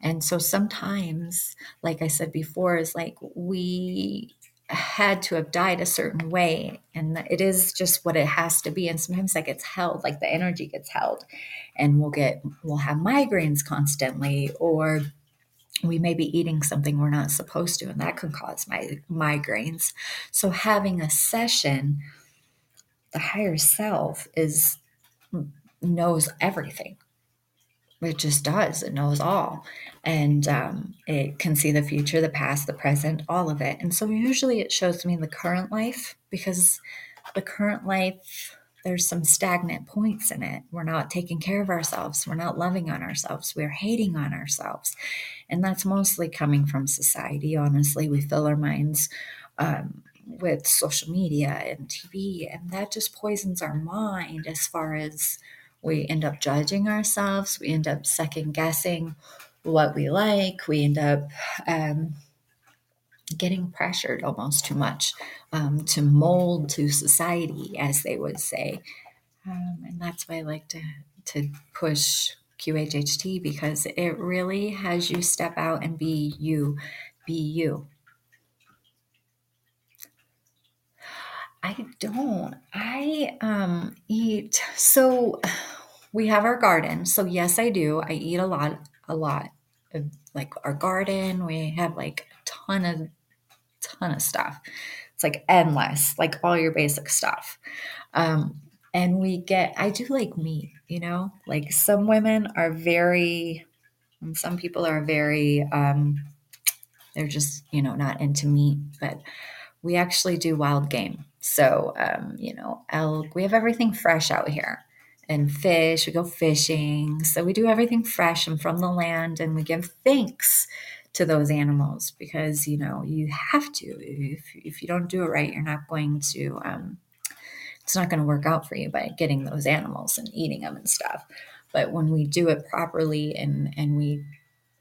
And so sometimes, like I said before, is like we had to have died a certain way and it is just what it has to be and sometimes that gets held like the energy gets held and we'll get we'll have migraines constantly or we may be eating something we're not supposed to and that can cause my migraines. So having a session the higher self is knows everything it just does. It knows all. And um, it can see the future, the past, the present, all of it. And so usually it shows me the current life because the current life, there's some stagnant points in it. We're not taking care of ourselves. We're not loving on ourselves. We're hating on ourselves. And that's mostly coming from society, honestly. We fill our minds um, with social media and TV, and that just poisons our mind as far as we end up judging ourselves, we end up second guessing what we like, we end up um, getting pressured almost too much um, to mold to society, as they would say. Um, and that's why I like to, to push QHHT because it really has you step out and be you, be you. I don't. I um eat so we have our garden. So yes, I do. I eat a lot, a lot of like our garden. We have like a ton of, ton of stuff. It's like endless, like all your basic stuff. Um, and we get, I do like meat, you know, like some women are very, and some people are very, um, they're just, you know, not into meat, but we actually do wild game. So, um, you know, elk, we have everything fresh out here and fish. We go fishing. So we do everything fresh and from the land, and we give thanks to those animals because you know you have to. If if you don't do it right, you're not going to. Um, it's not going to work out for you by getting those animals and eating them and stuff. But when we do it properly and and we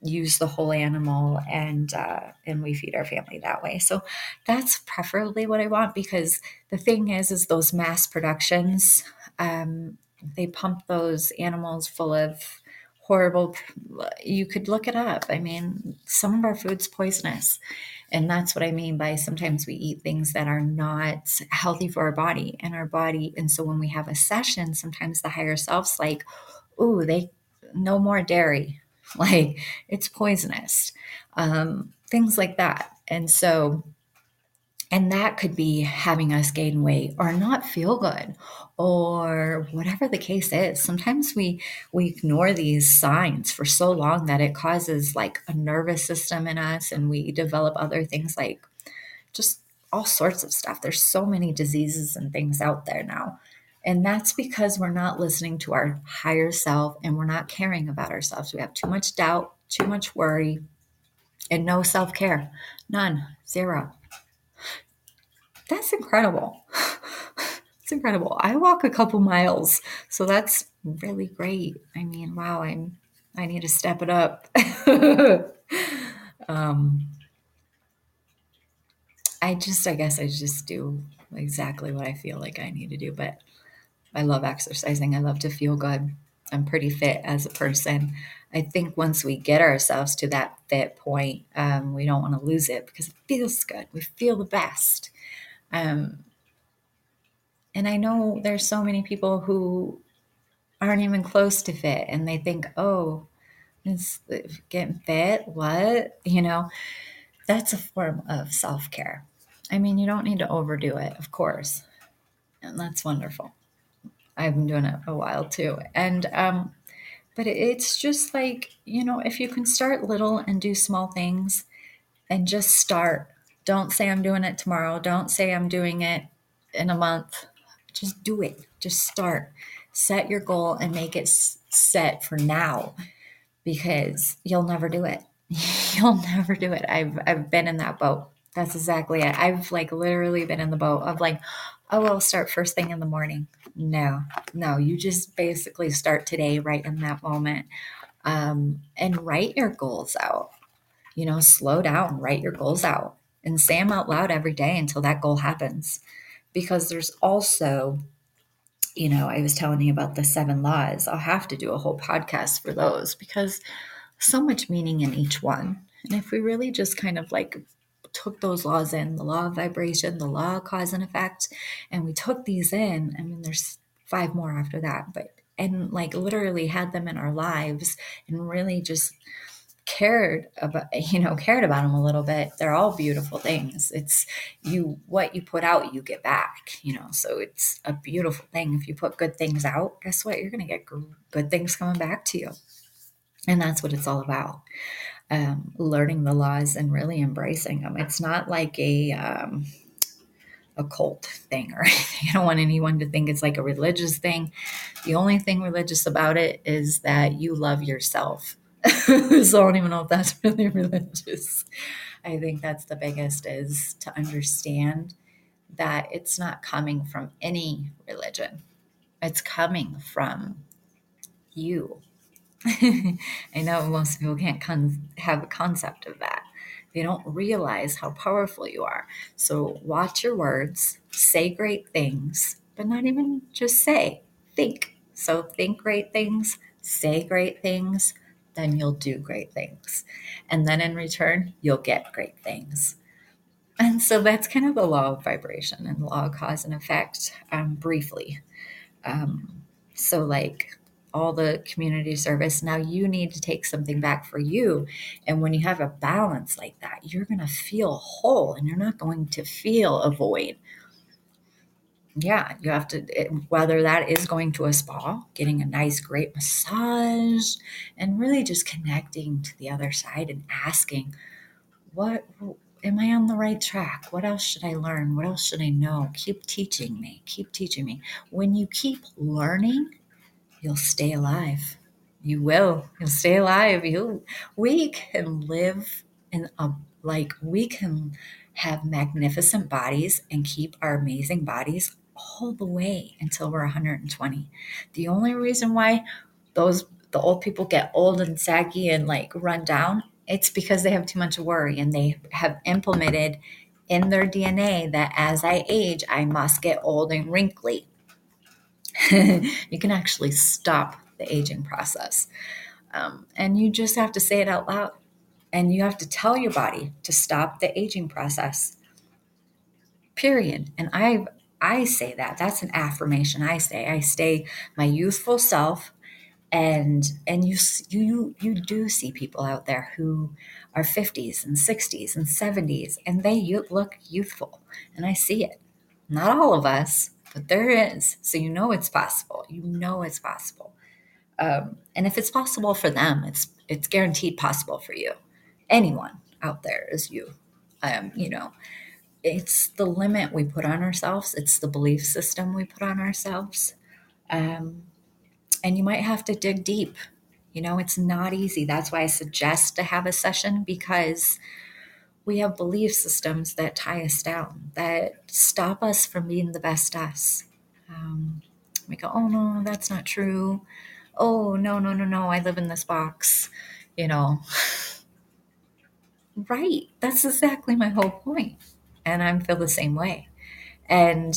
use the whole animal and uh, and we feed our family that way. So that's preferably what I want because the thing is, is those mass productions. Um, they pump those animals full of horrible you could look it up. I mean some of our food's poisonous and that's what i mean by sometimes we eat things that are not healthy for our body and our body and so when we have a session sometimes the higher self's like oh they no more dairy. [laughs] Like it's poisonous. Um, things like that. And so and that could be having us gain weight or not feel good or whatever the case is. Sometimes we we ignore these signs for so long that it causes like a nervous system in us and we develop other things like just all sorts of stuff. There's so many diseases and things out there now. And that's because we're not listening to our higher self and we're not caring about ourselves. We have too much doubt, too much worry, and no self care. None, zero. That's incredible. [laughs] it's incredible. I walk a couple miles, so that's really great. I mean, wow, I'm I need to step it up. [laughs] um, I just, I guess I just do exactly what I feel like I need to do. But I love exercising. I love to feel good. I'm pretty fit as a person. I think once we get ourselves to that fit point, um, we don't want to lose it because it feels good. We feel the best. Um, and I know there's so many people who aren't even close to fit and they think, oh, it's getting fit. What? You know, that's a form of self care. I mean, you don't need to overdo it, of course. And that's wonderful. I've been doing it a while too. And, um, but it's just like, you know, if you can start little and do small things and just start, don't say I'm doing it tomorrow. Don't say I'm doing it in a month. Just do it. Just start. Set your goal and make it set for now because you'll never do it. [laughs] you'll never do it. I've I've been in that boat. That's exactly it. I've like literally been in the boat of like, oh, I'll start first thing in the morning. No, no, you just basically start today, right in that moment, um, and write your goals out. You know, slow down, write your goals out, and say them out loud every day until that goal happens. Because there's also you know, I was telling you about the seven laws. I'll have to do a whole podcast for those because so much meaning in each one. And if we really just kind of like took those laws in, the law of vibration, the law of cause and effect, and we took these in, I mean, there's five more after that, but, and like literally had them in our lives and really just cared about you know cared about them a little bit. They're all beautiful things. It's you what you put out you get back you know? So it's a beautiful thing. If you put good things out guess what? You're going to get good things coming back to you. And that's what it's all about. Um, learning the laws and really embracing them it's not like a um, a cult thing or [laughs] anything. I don't want anyone to think it's like a religious thing. The only thing religious about it is that you love yourself [laughs] so I don't even know if that's [laughs] really religious. I think that's the biggest is to understand that it's not coming from any religion. It's coming from you. [laughs] I know most people can't con- have a concept of that. They don't realize how powerful you are. So watch your words, say great things, but not even just say, think. So think great things, say great things, then you'll do great things. And then in return, you'll get great things. And so that's kind of the law of vibration and law of cause and effect, um, briefly. Um, so, like all the community service, now you need to take something back for you. And when you have a balance like that, you're going to feel whole and you're not going to feel a void yeah, you have to, it, whether that is going to a spa, getting a nice, great massage, and really just connecting to the other side and asking, what am I on the right track? What else should I learn? What else should I know? Keep teaching me, keep teaching me. When you keep learning, you'll stay alive. You will. You'll stay alive. You we can live in a like we can have magnificent bodies and keep our amazing bodies all the way until we're 120. The only reason why those the old people get old and saggy and like run down, it's because they have too much worry and they have implemented in their DNA that as I age, I must get old and wrinkly. [laughs] you can actually stop the aging process. Um, and you just have to say it out loud. And you have to tell your body to stop the aging process. Period. And I've I say that. That's an affirmation I say. I stay my youthful self and and you you you do see people out there who are 50s and 60s and 70s and they look youthful and I see it. Not all of us, but there is. So you know it's possible. You know it's possible. Um, and if it's possible for them, it's it's guaranteed possible for you. Anyone out there is you. Um, you know, it's the limit we put on ourselves, it's the belief system we put on ourselves. Um, and you might have to dig deep. You know, it's not easy. That's why I suggest to have a session because we have belief systems that tie us down, that stop us from being the best us. Um, we go, oh no, that's not true. oh, no, no, no, no, I live in this box, you know. [laughs] right. That's exactly my whole point. And I feel the same way. And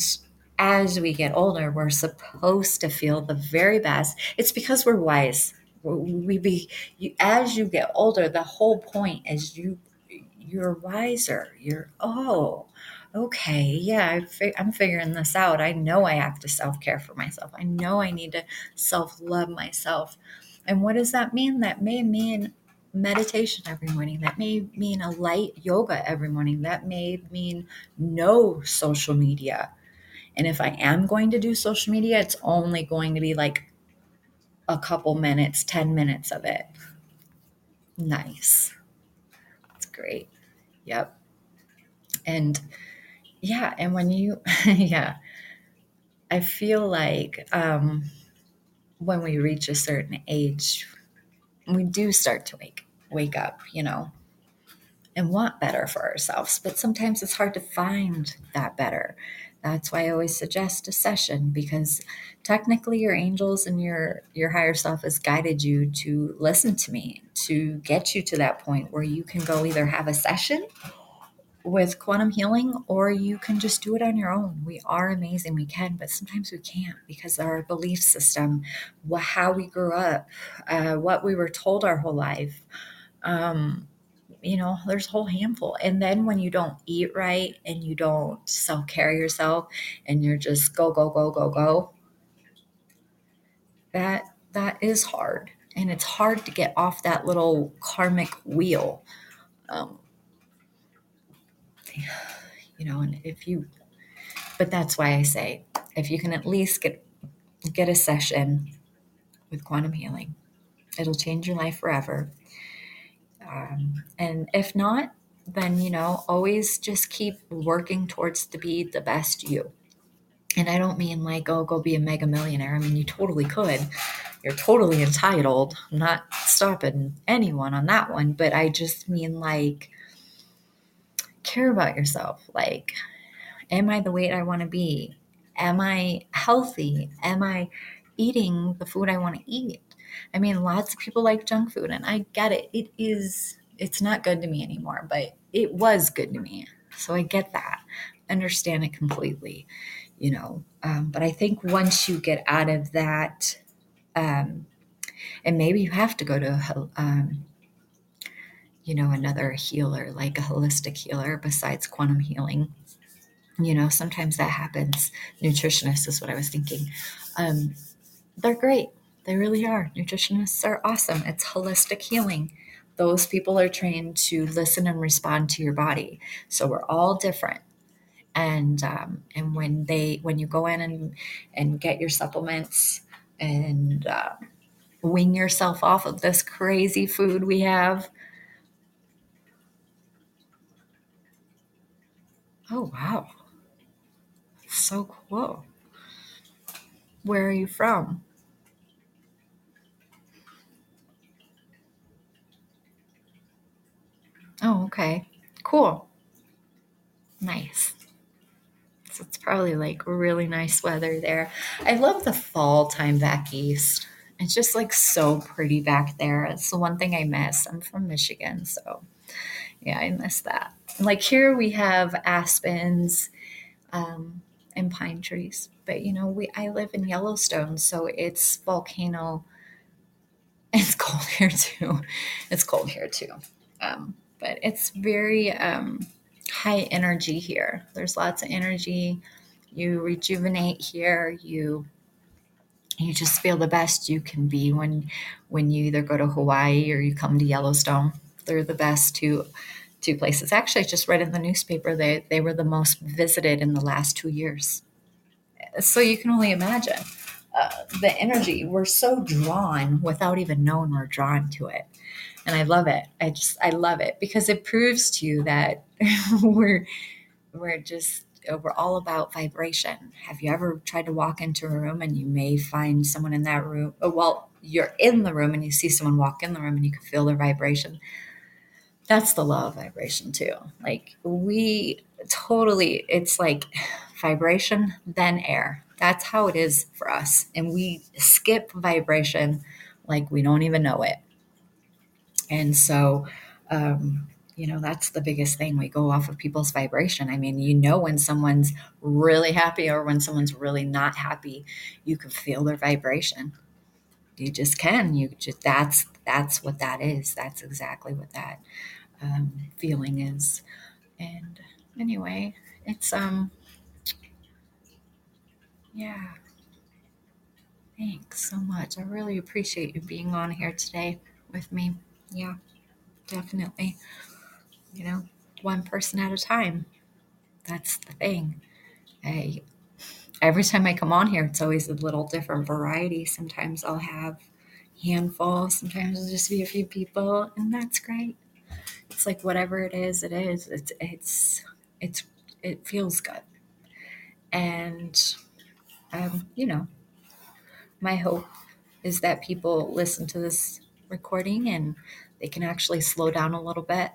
as we get older, we're supposed to feel the very best. It's because we're wise. We be you, as you get older. The whole point is you you're wiser. You're oh, okay, yeah. I I'm figuring this out. I know I have to self care for myself. I know I need to self love myself. And what does that mean? That may mean meditation every morning. That may mean a light yoga every morning. That may mean no social media and if I am going to do social media, it's only going to be like a couple minutes, 10 minutes of it. Nice. That's great. Yep. And yeah, and when you, [laughs] yeah, I feel like um, when we reach a certain age, we do start to wake wake up, you know, and want better for ourselves. But sometimes it's hard to find that better. That's why I always suggest a session because technically your angels and your your higher self has guided you to listen to me to get you to that point where you can go either have a session with quantum healing or you can just do it on your own. We are amazing, we can, but sometimes we can't because our belief system, how we grew up, uh, what we were told our whole life. Um, you know, there's a whole handful. And then when you don't eat right and you don't self care yourself and you're just go, go, go, go, go, that that is hard. And it's hard to get off that little karmic wheel. Um, you know, and if you, but that's why I say, if you can at least get get a session with quantum healing, it'll change your life forever. Um, and if not, then, you know, always just keep working towards to be the best you. And I don't mean like, oh, go be a mega millionaire. I mean, you totally could. You're totally entitled. I'm not stopping anyone on that one. But I just mean like, care about yourself. Like, am I the weight I want to be? Am I healthy? Am I eating the food I want to eat? I mean, lots of people like junk food, and I get it. It is, it's not good to me anymore, but it was good to me. So I get that, understand it completely, you know. Um, but I think once you get out of that, um, and maybe you have to go to, um, you know, another healer, like a holistic healer besides quantum healing. You know, sometimes that happens. Nutritionist is what I was thinking. Um, they're great they really are. Nutritionists are awesome. It's holistic healing. Those people are trained to listen and respond to your body. So we're all different. And um, and when they when you go in and and get your supplements and uh, wing yourself off of this crazy food we have. Oh wow, so cool. Where are you from? Oh, okay. Cool. Nice. So it's probably like really nice weather there. I love the fall time back east. It's just like so pretty back there. It's the one thing I miss. I'm from Michigan, so yeah, I miss that. Like here we have aspens um, and pine trees, but you know we I live in Yellowstone, so it's volcano. [laughs] It's cold here too. It's cold here too. Um, but it's very um, high energy here. There's lots of energy. You rejuvenate here. You you just feel the best you can be when when you either go to Hawaii or you come to Yellowstone. They're the best two two places. Actually, I just read in the newspaper they they were the most visited in the last two years. So you can only imagine uh, the energy. We're so drawn without even knowing we're drawn to it and I love it. I just I love it because it proves to you that [laughs] we're we're just we're all about vibration. Have you ever tried to walk into a room and you may find someone in that room? Oh, well, you're in the room and you see someone walk in the room and you can feel their vibration. That's the law of vibration too. Like we totally, it's like vibration, then air, That's how it is for us. And we skip vibration like we don't even know it. And so, um, you know, that's the biggest thing. We go off of people's vibration. I mean, you know, when someone's really happy or when someone's really not happy, you can feel their vibration. You just can. You just, that's, that's what that is. That's exactly what that um, feeling is. And anyway, it's, um, yeah. Thanks so much. I really appreciate you being on here today with me. Yeah, definitely. You know, one person at a time. That's the thing. I every time I come on here, it's always a little different variety. Sometimes I'll have handful, sometimes it'll just be a few people, and that's great. It's like whatever it is, it is. It's it's it's it feels good. And um, you know, my hope is that people listen to this recording and they can actually slow down a little bit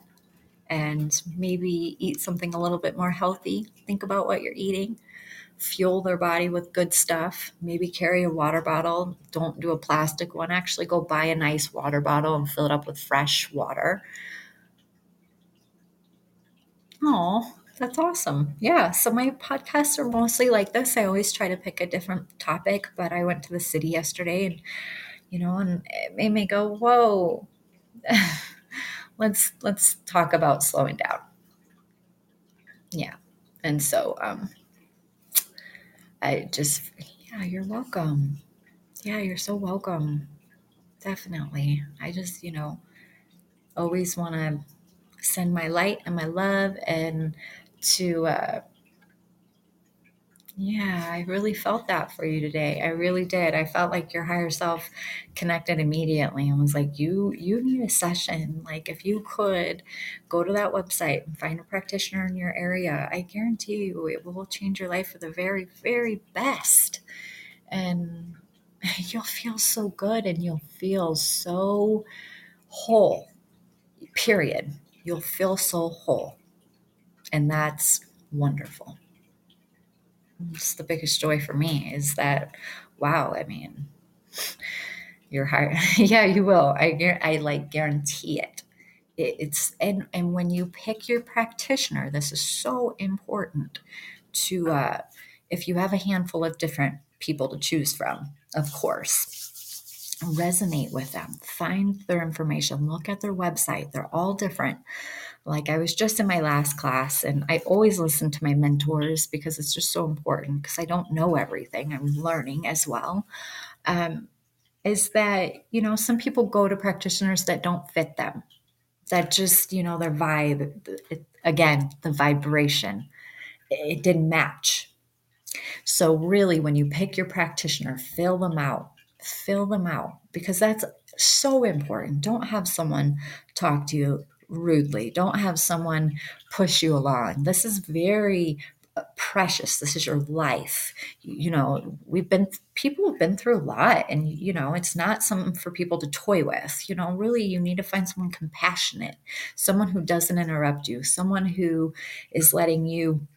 and maybe eat something a little bit more healthy. Think about what you're eating. Fuel their body with good stuff. Maybe carry a water bottle. Don't do a plastic one. Actually, go buy a nice water bottle and fill it up with fresh water. Oh, that's awesome. Yeah. So my podcasts are mostly like this. I always try to pick a different topic, but I went to the city yesterday and, you know, and it made me go, whoa. [laughs] let's let's talk about slowing down. Yeah. And so um I just yeah, you're welcome. Yeah, you're so welcome. Definitely. I just, you know, always want to send my light and my love and to uh, yeah, I really felt that for you today. I really did. I felt like your higher self connected immediately and was like, "You you need a session. Like if you could go to that website and find a practitioner in your area, I guarantee you it will change your life for the very very best." And [laughs] you'll feel so good and you'll feel so whole. Period. You'll feel so whole. And that's wonderful. It's the biggest joy for me is that, wow, I mean, your heart [laughs] yeah, you will. I, I like guarantee it. it. It's, and, and when you pick your practitioner, this is so important to, uh, if you have a handful of different people to choose from, of course, resonate with them, find their information, look at their website. They're all different. Like I was just in my last class, and I always listen to my mentors because it's just so important because I don't know everything. I'm learning as well. Um, is that, you know, some people go to practitioners that don't fit them, that just, you know, their vibe, it, again, the vibration, it didn't match. So, really, when you pick your practitioner, fill them out, fill them out because that's so important. Don't have someone talk to you rudely. Don't have someone push you along. This is very uh, precious. This is your life. You know, we've been, people have been through a lot, and, you know, it's not something for people to toy with. You know, really, you need to find someone compassionate, someone who doesn't interrupt you, someone who is letting you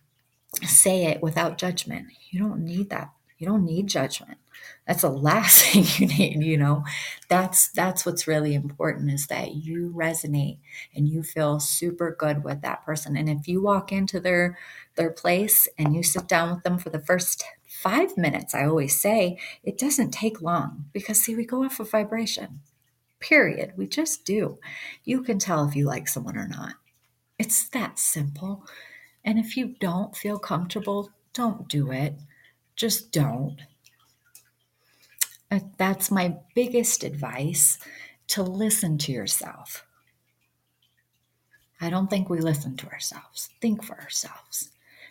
say it without judgment. You don't need that. You don't need judgment that's the last [laughs] thing you need you know? That's that's what's really important is that you resonate and you feel super good with that person. And if you walk into their their place and you sit down with them for the first five minutes i always say it doesn't take long because see we go off of vibration period. We just do. You can tell if you like someone or not. It's that simple. And if you don't feel comfortable don't do it. Just don't that's my biggest advice to listen to yourself. I don't think we listen to ourselves. Think for ourselves.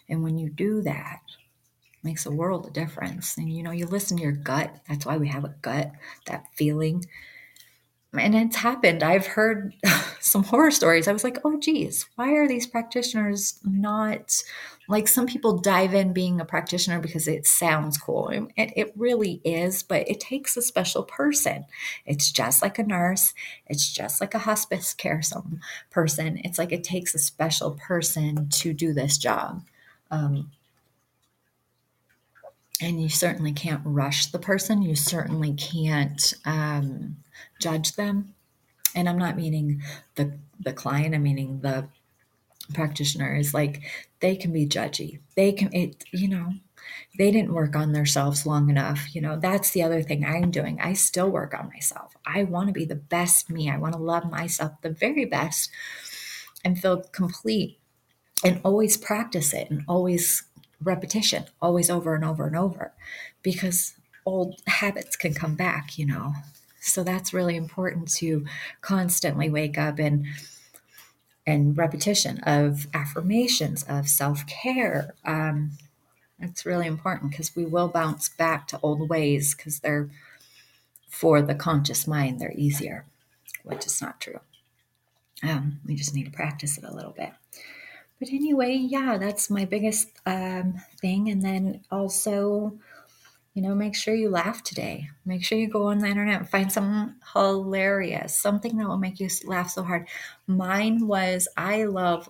And when you do that, makes a world of difference. And you know, you listen to your gut. That's why we have a gut, that feeling and it's happened. I've heard [laughs] some horror stories. I was like, oh, geez, why are these practitioners not like some people dive in being a practitioner because it sounds cool? And it really is, but it takes a special person. It's just like a nurse, it's just like a hospice care some person. It's like it takes a special person to do this job. Um, and you certainly can't rush the person. You certainly can't um, judge them. And I'm not meaning the the client. I'm meaning the practitioner. Is like they can be judgy. They can it. You know, they didn't work on themselves long enough. You know, that's the other thing I'm doing. I still work on myself. I want to be the best me. I want to love myself the very best and feel complete and always practice it and always repetition, always over and over and over because old habits can come back, you know. So that's really important to constantly wake up and and repetition of affirmations of self-care um, it's really important because we will bounce back to old ways because they're for the conscious mind they're easier which is not true um, we just need to practice it a little bit but anyway yeah that's my biggest um, thing and then also you know, make sure you laugh today. Make sure you go on the internet and find something hilarious, something that will make you laugh so hard. Mine was I love,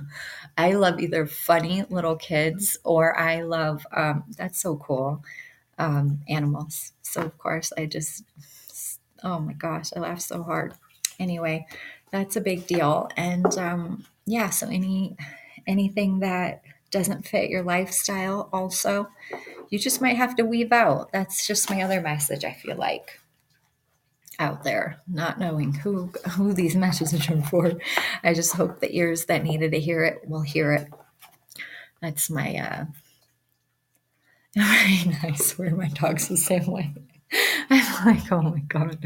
[laughs] I love either funny little kids or I love, um, that's so cool, um, animals. So, of course, I just, oh my gosh, I laugh so hard. Anyway, that's a big deal. And um, yeah, so any, anything that doesn't fit your lifestyle also you just might have to weave out. That's just my other message, I feel like out there, not knowing who who these [laughs] messages are for. I just hope the ears that needed to hear it will hear it. That's my uh [laughs] I swear my dog's the same way. [laughs] I'm like, oh my god.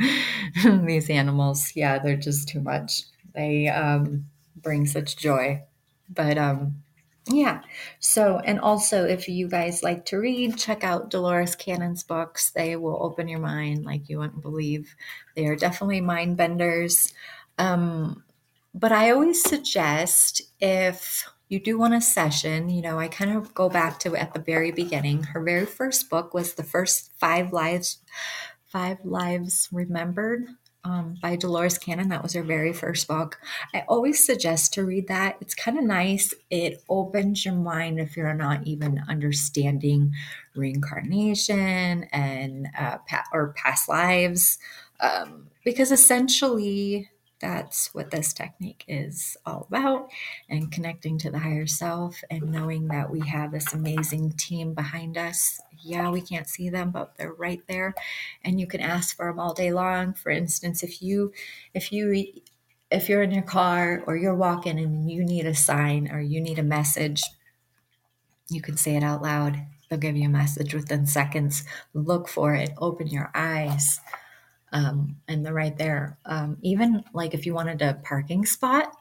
these animals, yeah, they're just too much. They um bring such joy. But um yeah. So, and also, if you guys like to read, check out Dolores Cannon's books. They will open your mind like you wouldn't believe. They are definitely mind benders. Um, but I always suggest if you do want a session, you know, I kind of go back to at the very beginning. Her very first book was the first five lives, five lives remembered um, by Dolores Cannon. That was her very first book. I always suggest to read that. It's kind of nice. It opens your mind if you're not even understanding reincarnation and uh, pa- or past lives, um, because essentially that's what this technique is all about and connecting to the higher self and knowing that we have this amazing team behind us. Yeah we can't see them but they're right there and you can ask for them all day long. For instance if you if you if you're in your car or you're walking and you need a sign or you need a message you can say it out loud. They'll give you a message within seconds. Look for it. Open your eyes um, and they're right there. Um, even like if you wanted a parking spot,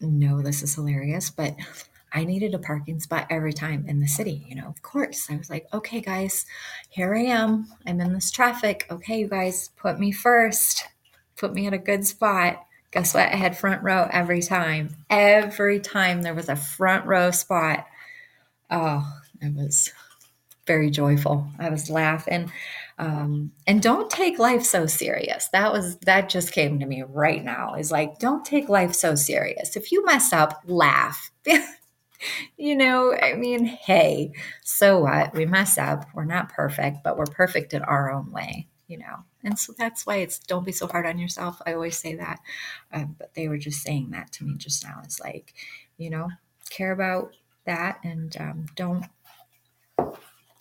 no, this is hilarious, but [laughs] I needed a parking spot every time in the city, you know, of course. I was like, okay, guys, here I am. I'm in this traffic. Okay, you guys, put me first, put me at a good spot. Guess what? I had front row every time. Every time there was a front row spot. Oh, it was very joyful. I was laughing. Um, and don't take life so serious. That was that just came to me right now. Is like don't take life so serious. If you mess up, laugh. [laughs] you know, I mean, hey, so what? We mess up. We're not perfect, but we're perfect in our own way. You know, and so that's why it's don't be so hard on yourself. I always say that, um, but they were just saying that to me just now. It's like, you know, care about that and um, don't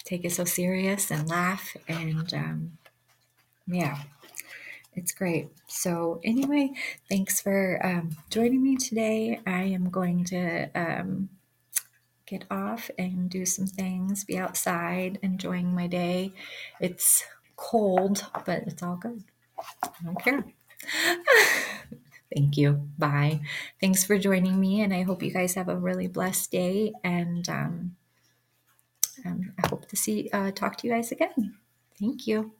take it so serious and laugh and um, yeah it's great. So anyway thanks for um, joining me today. I am going to um, get off and do some things be outside enjoying my day. It's cold but it's all good. I don't care. [laughs] Thank you. Bye. Thanks for joining me and i hope you guys have a really blessed day and um, and I hope to see uh, talk to you guys again. Thank you.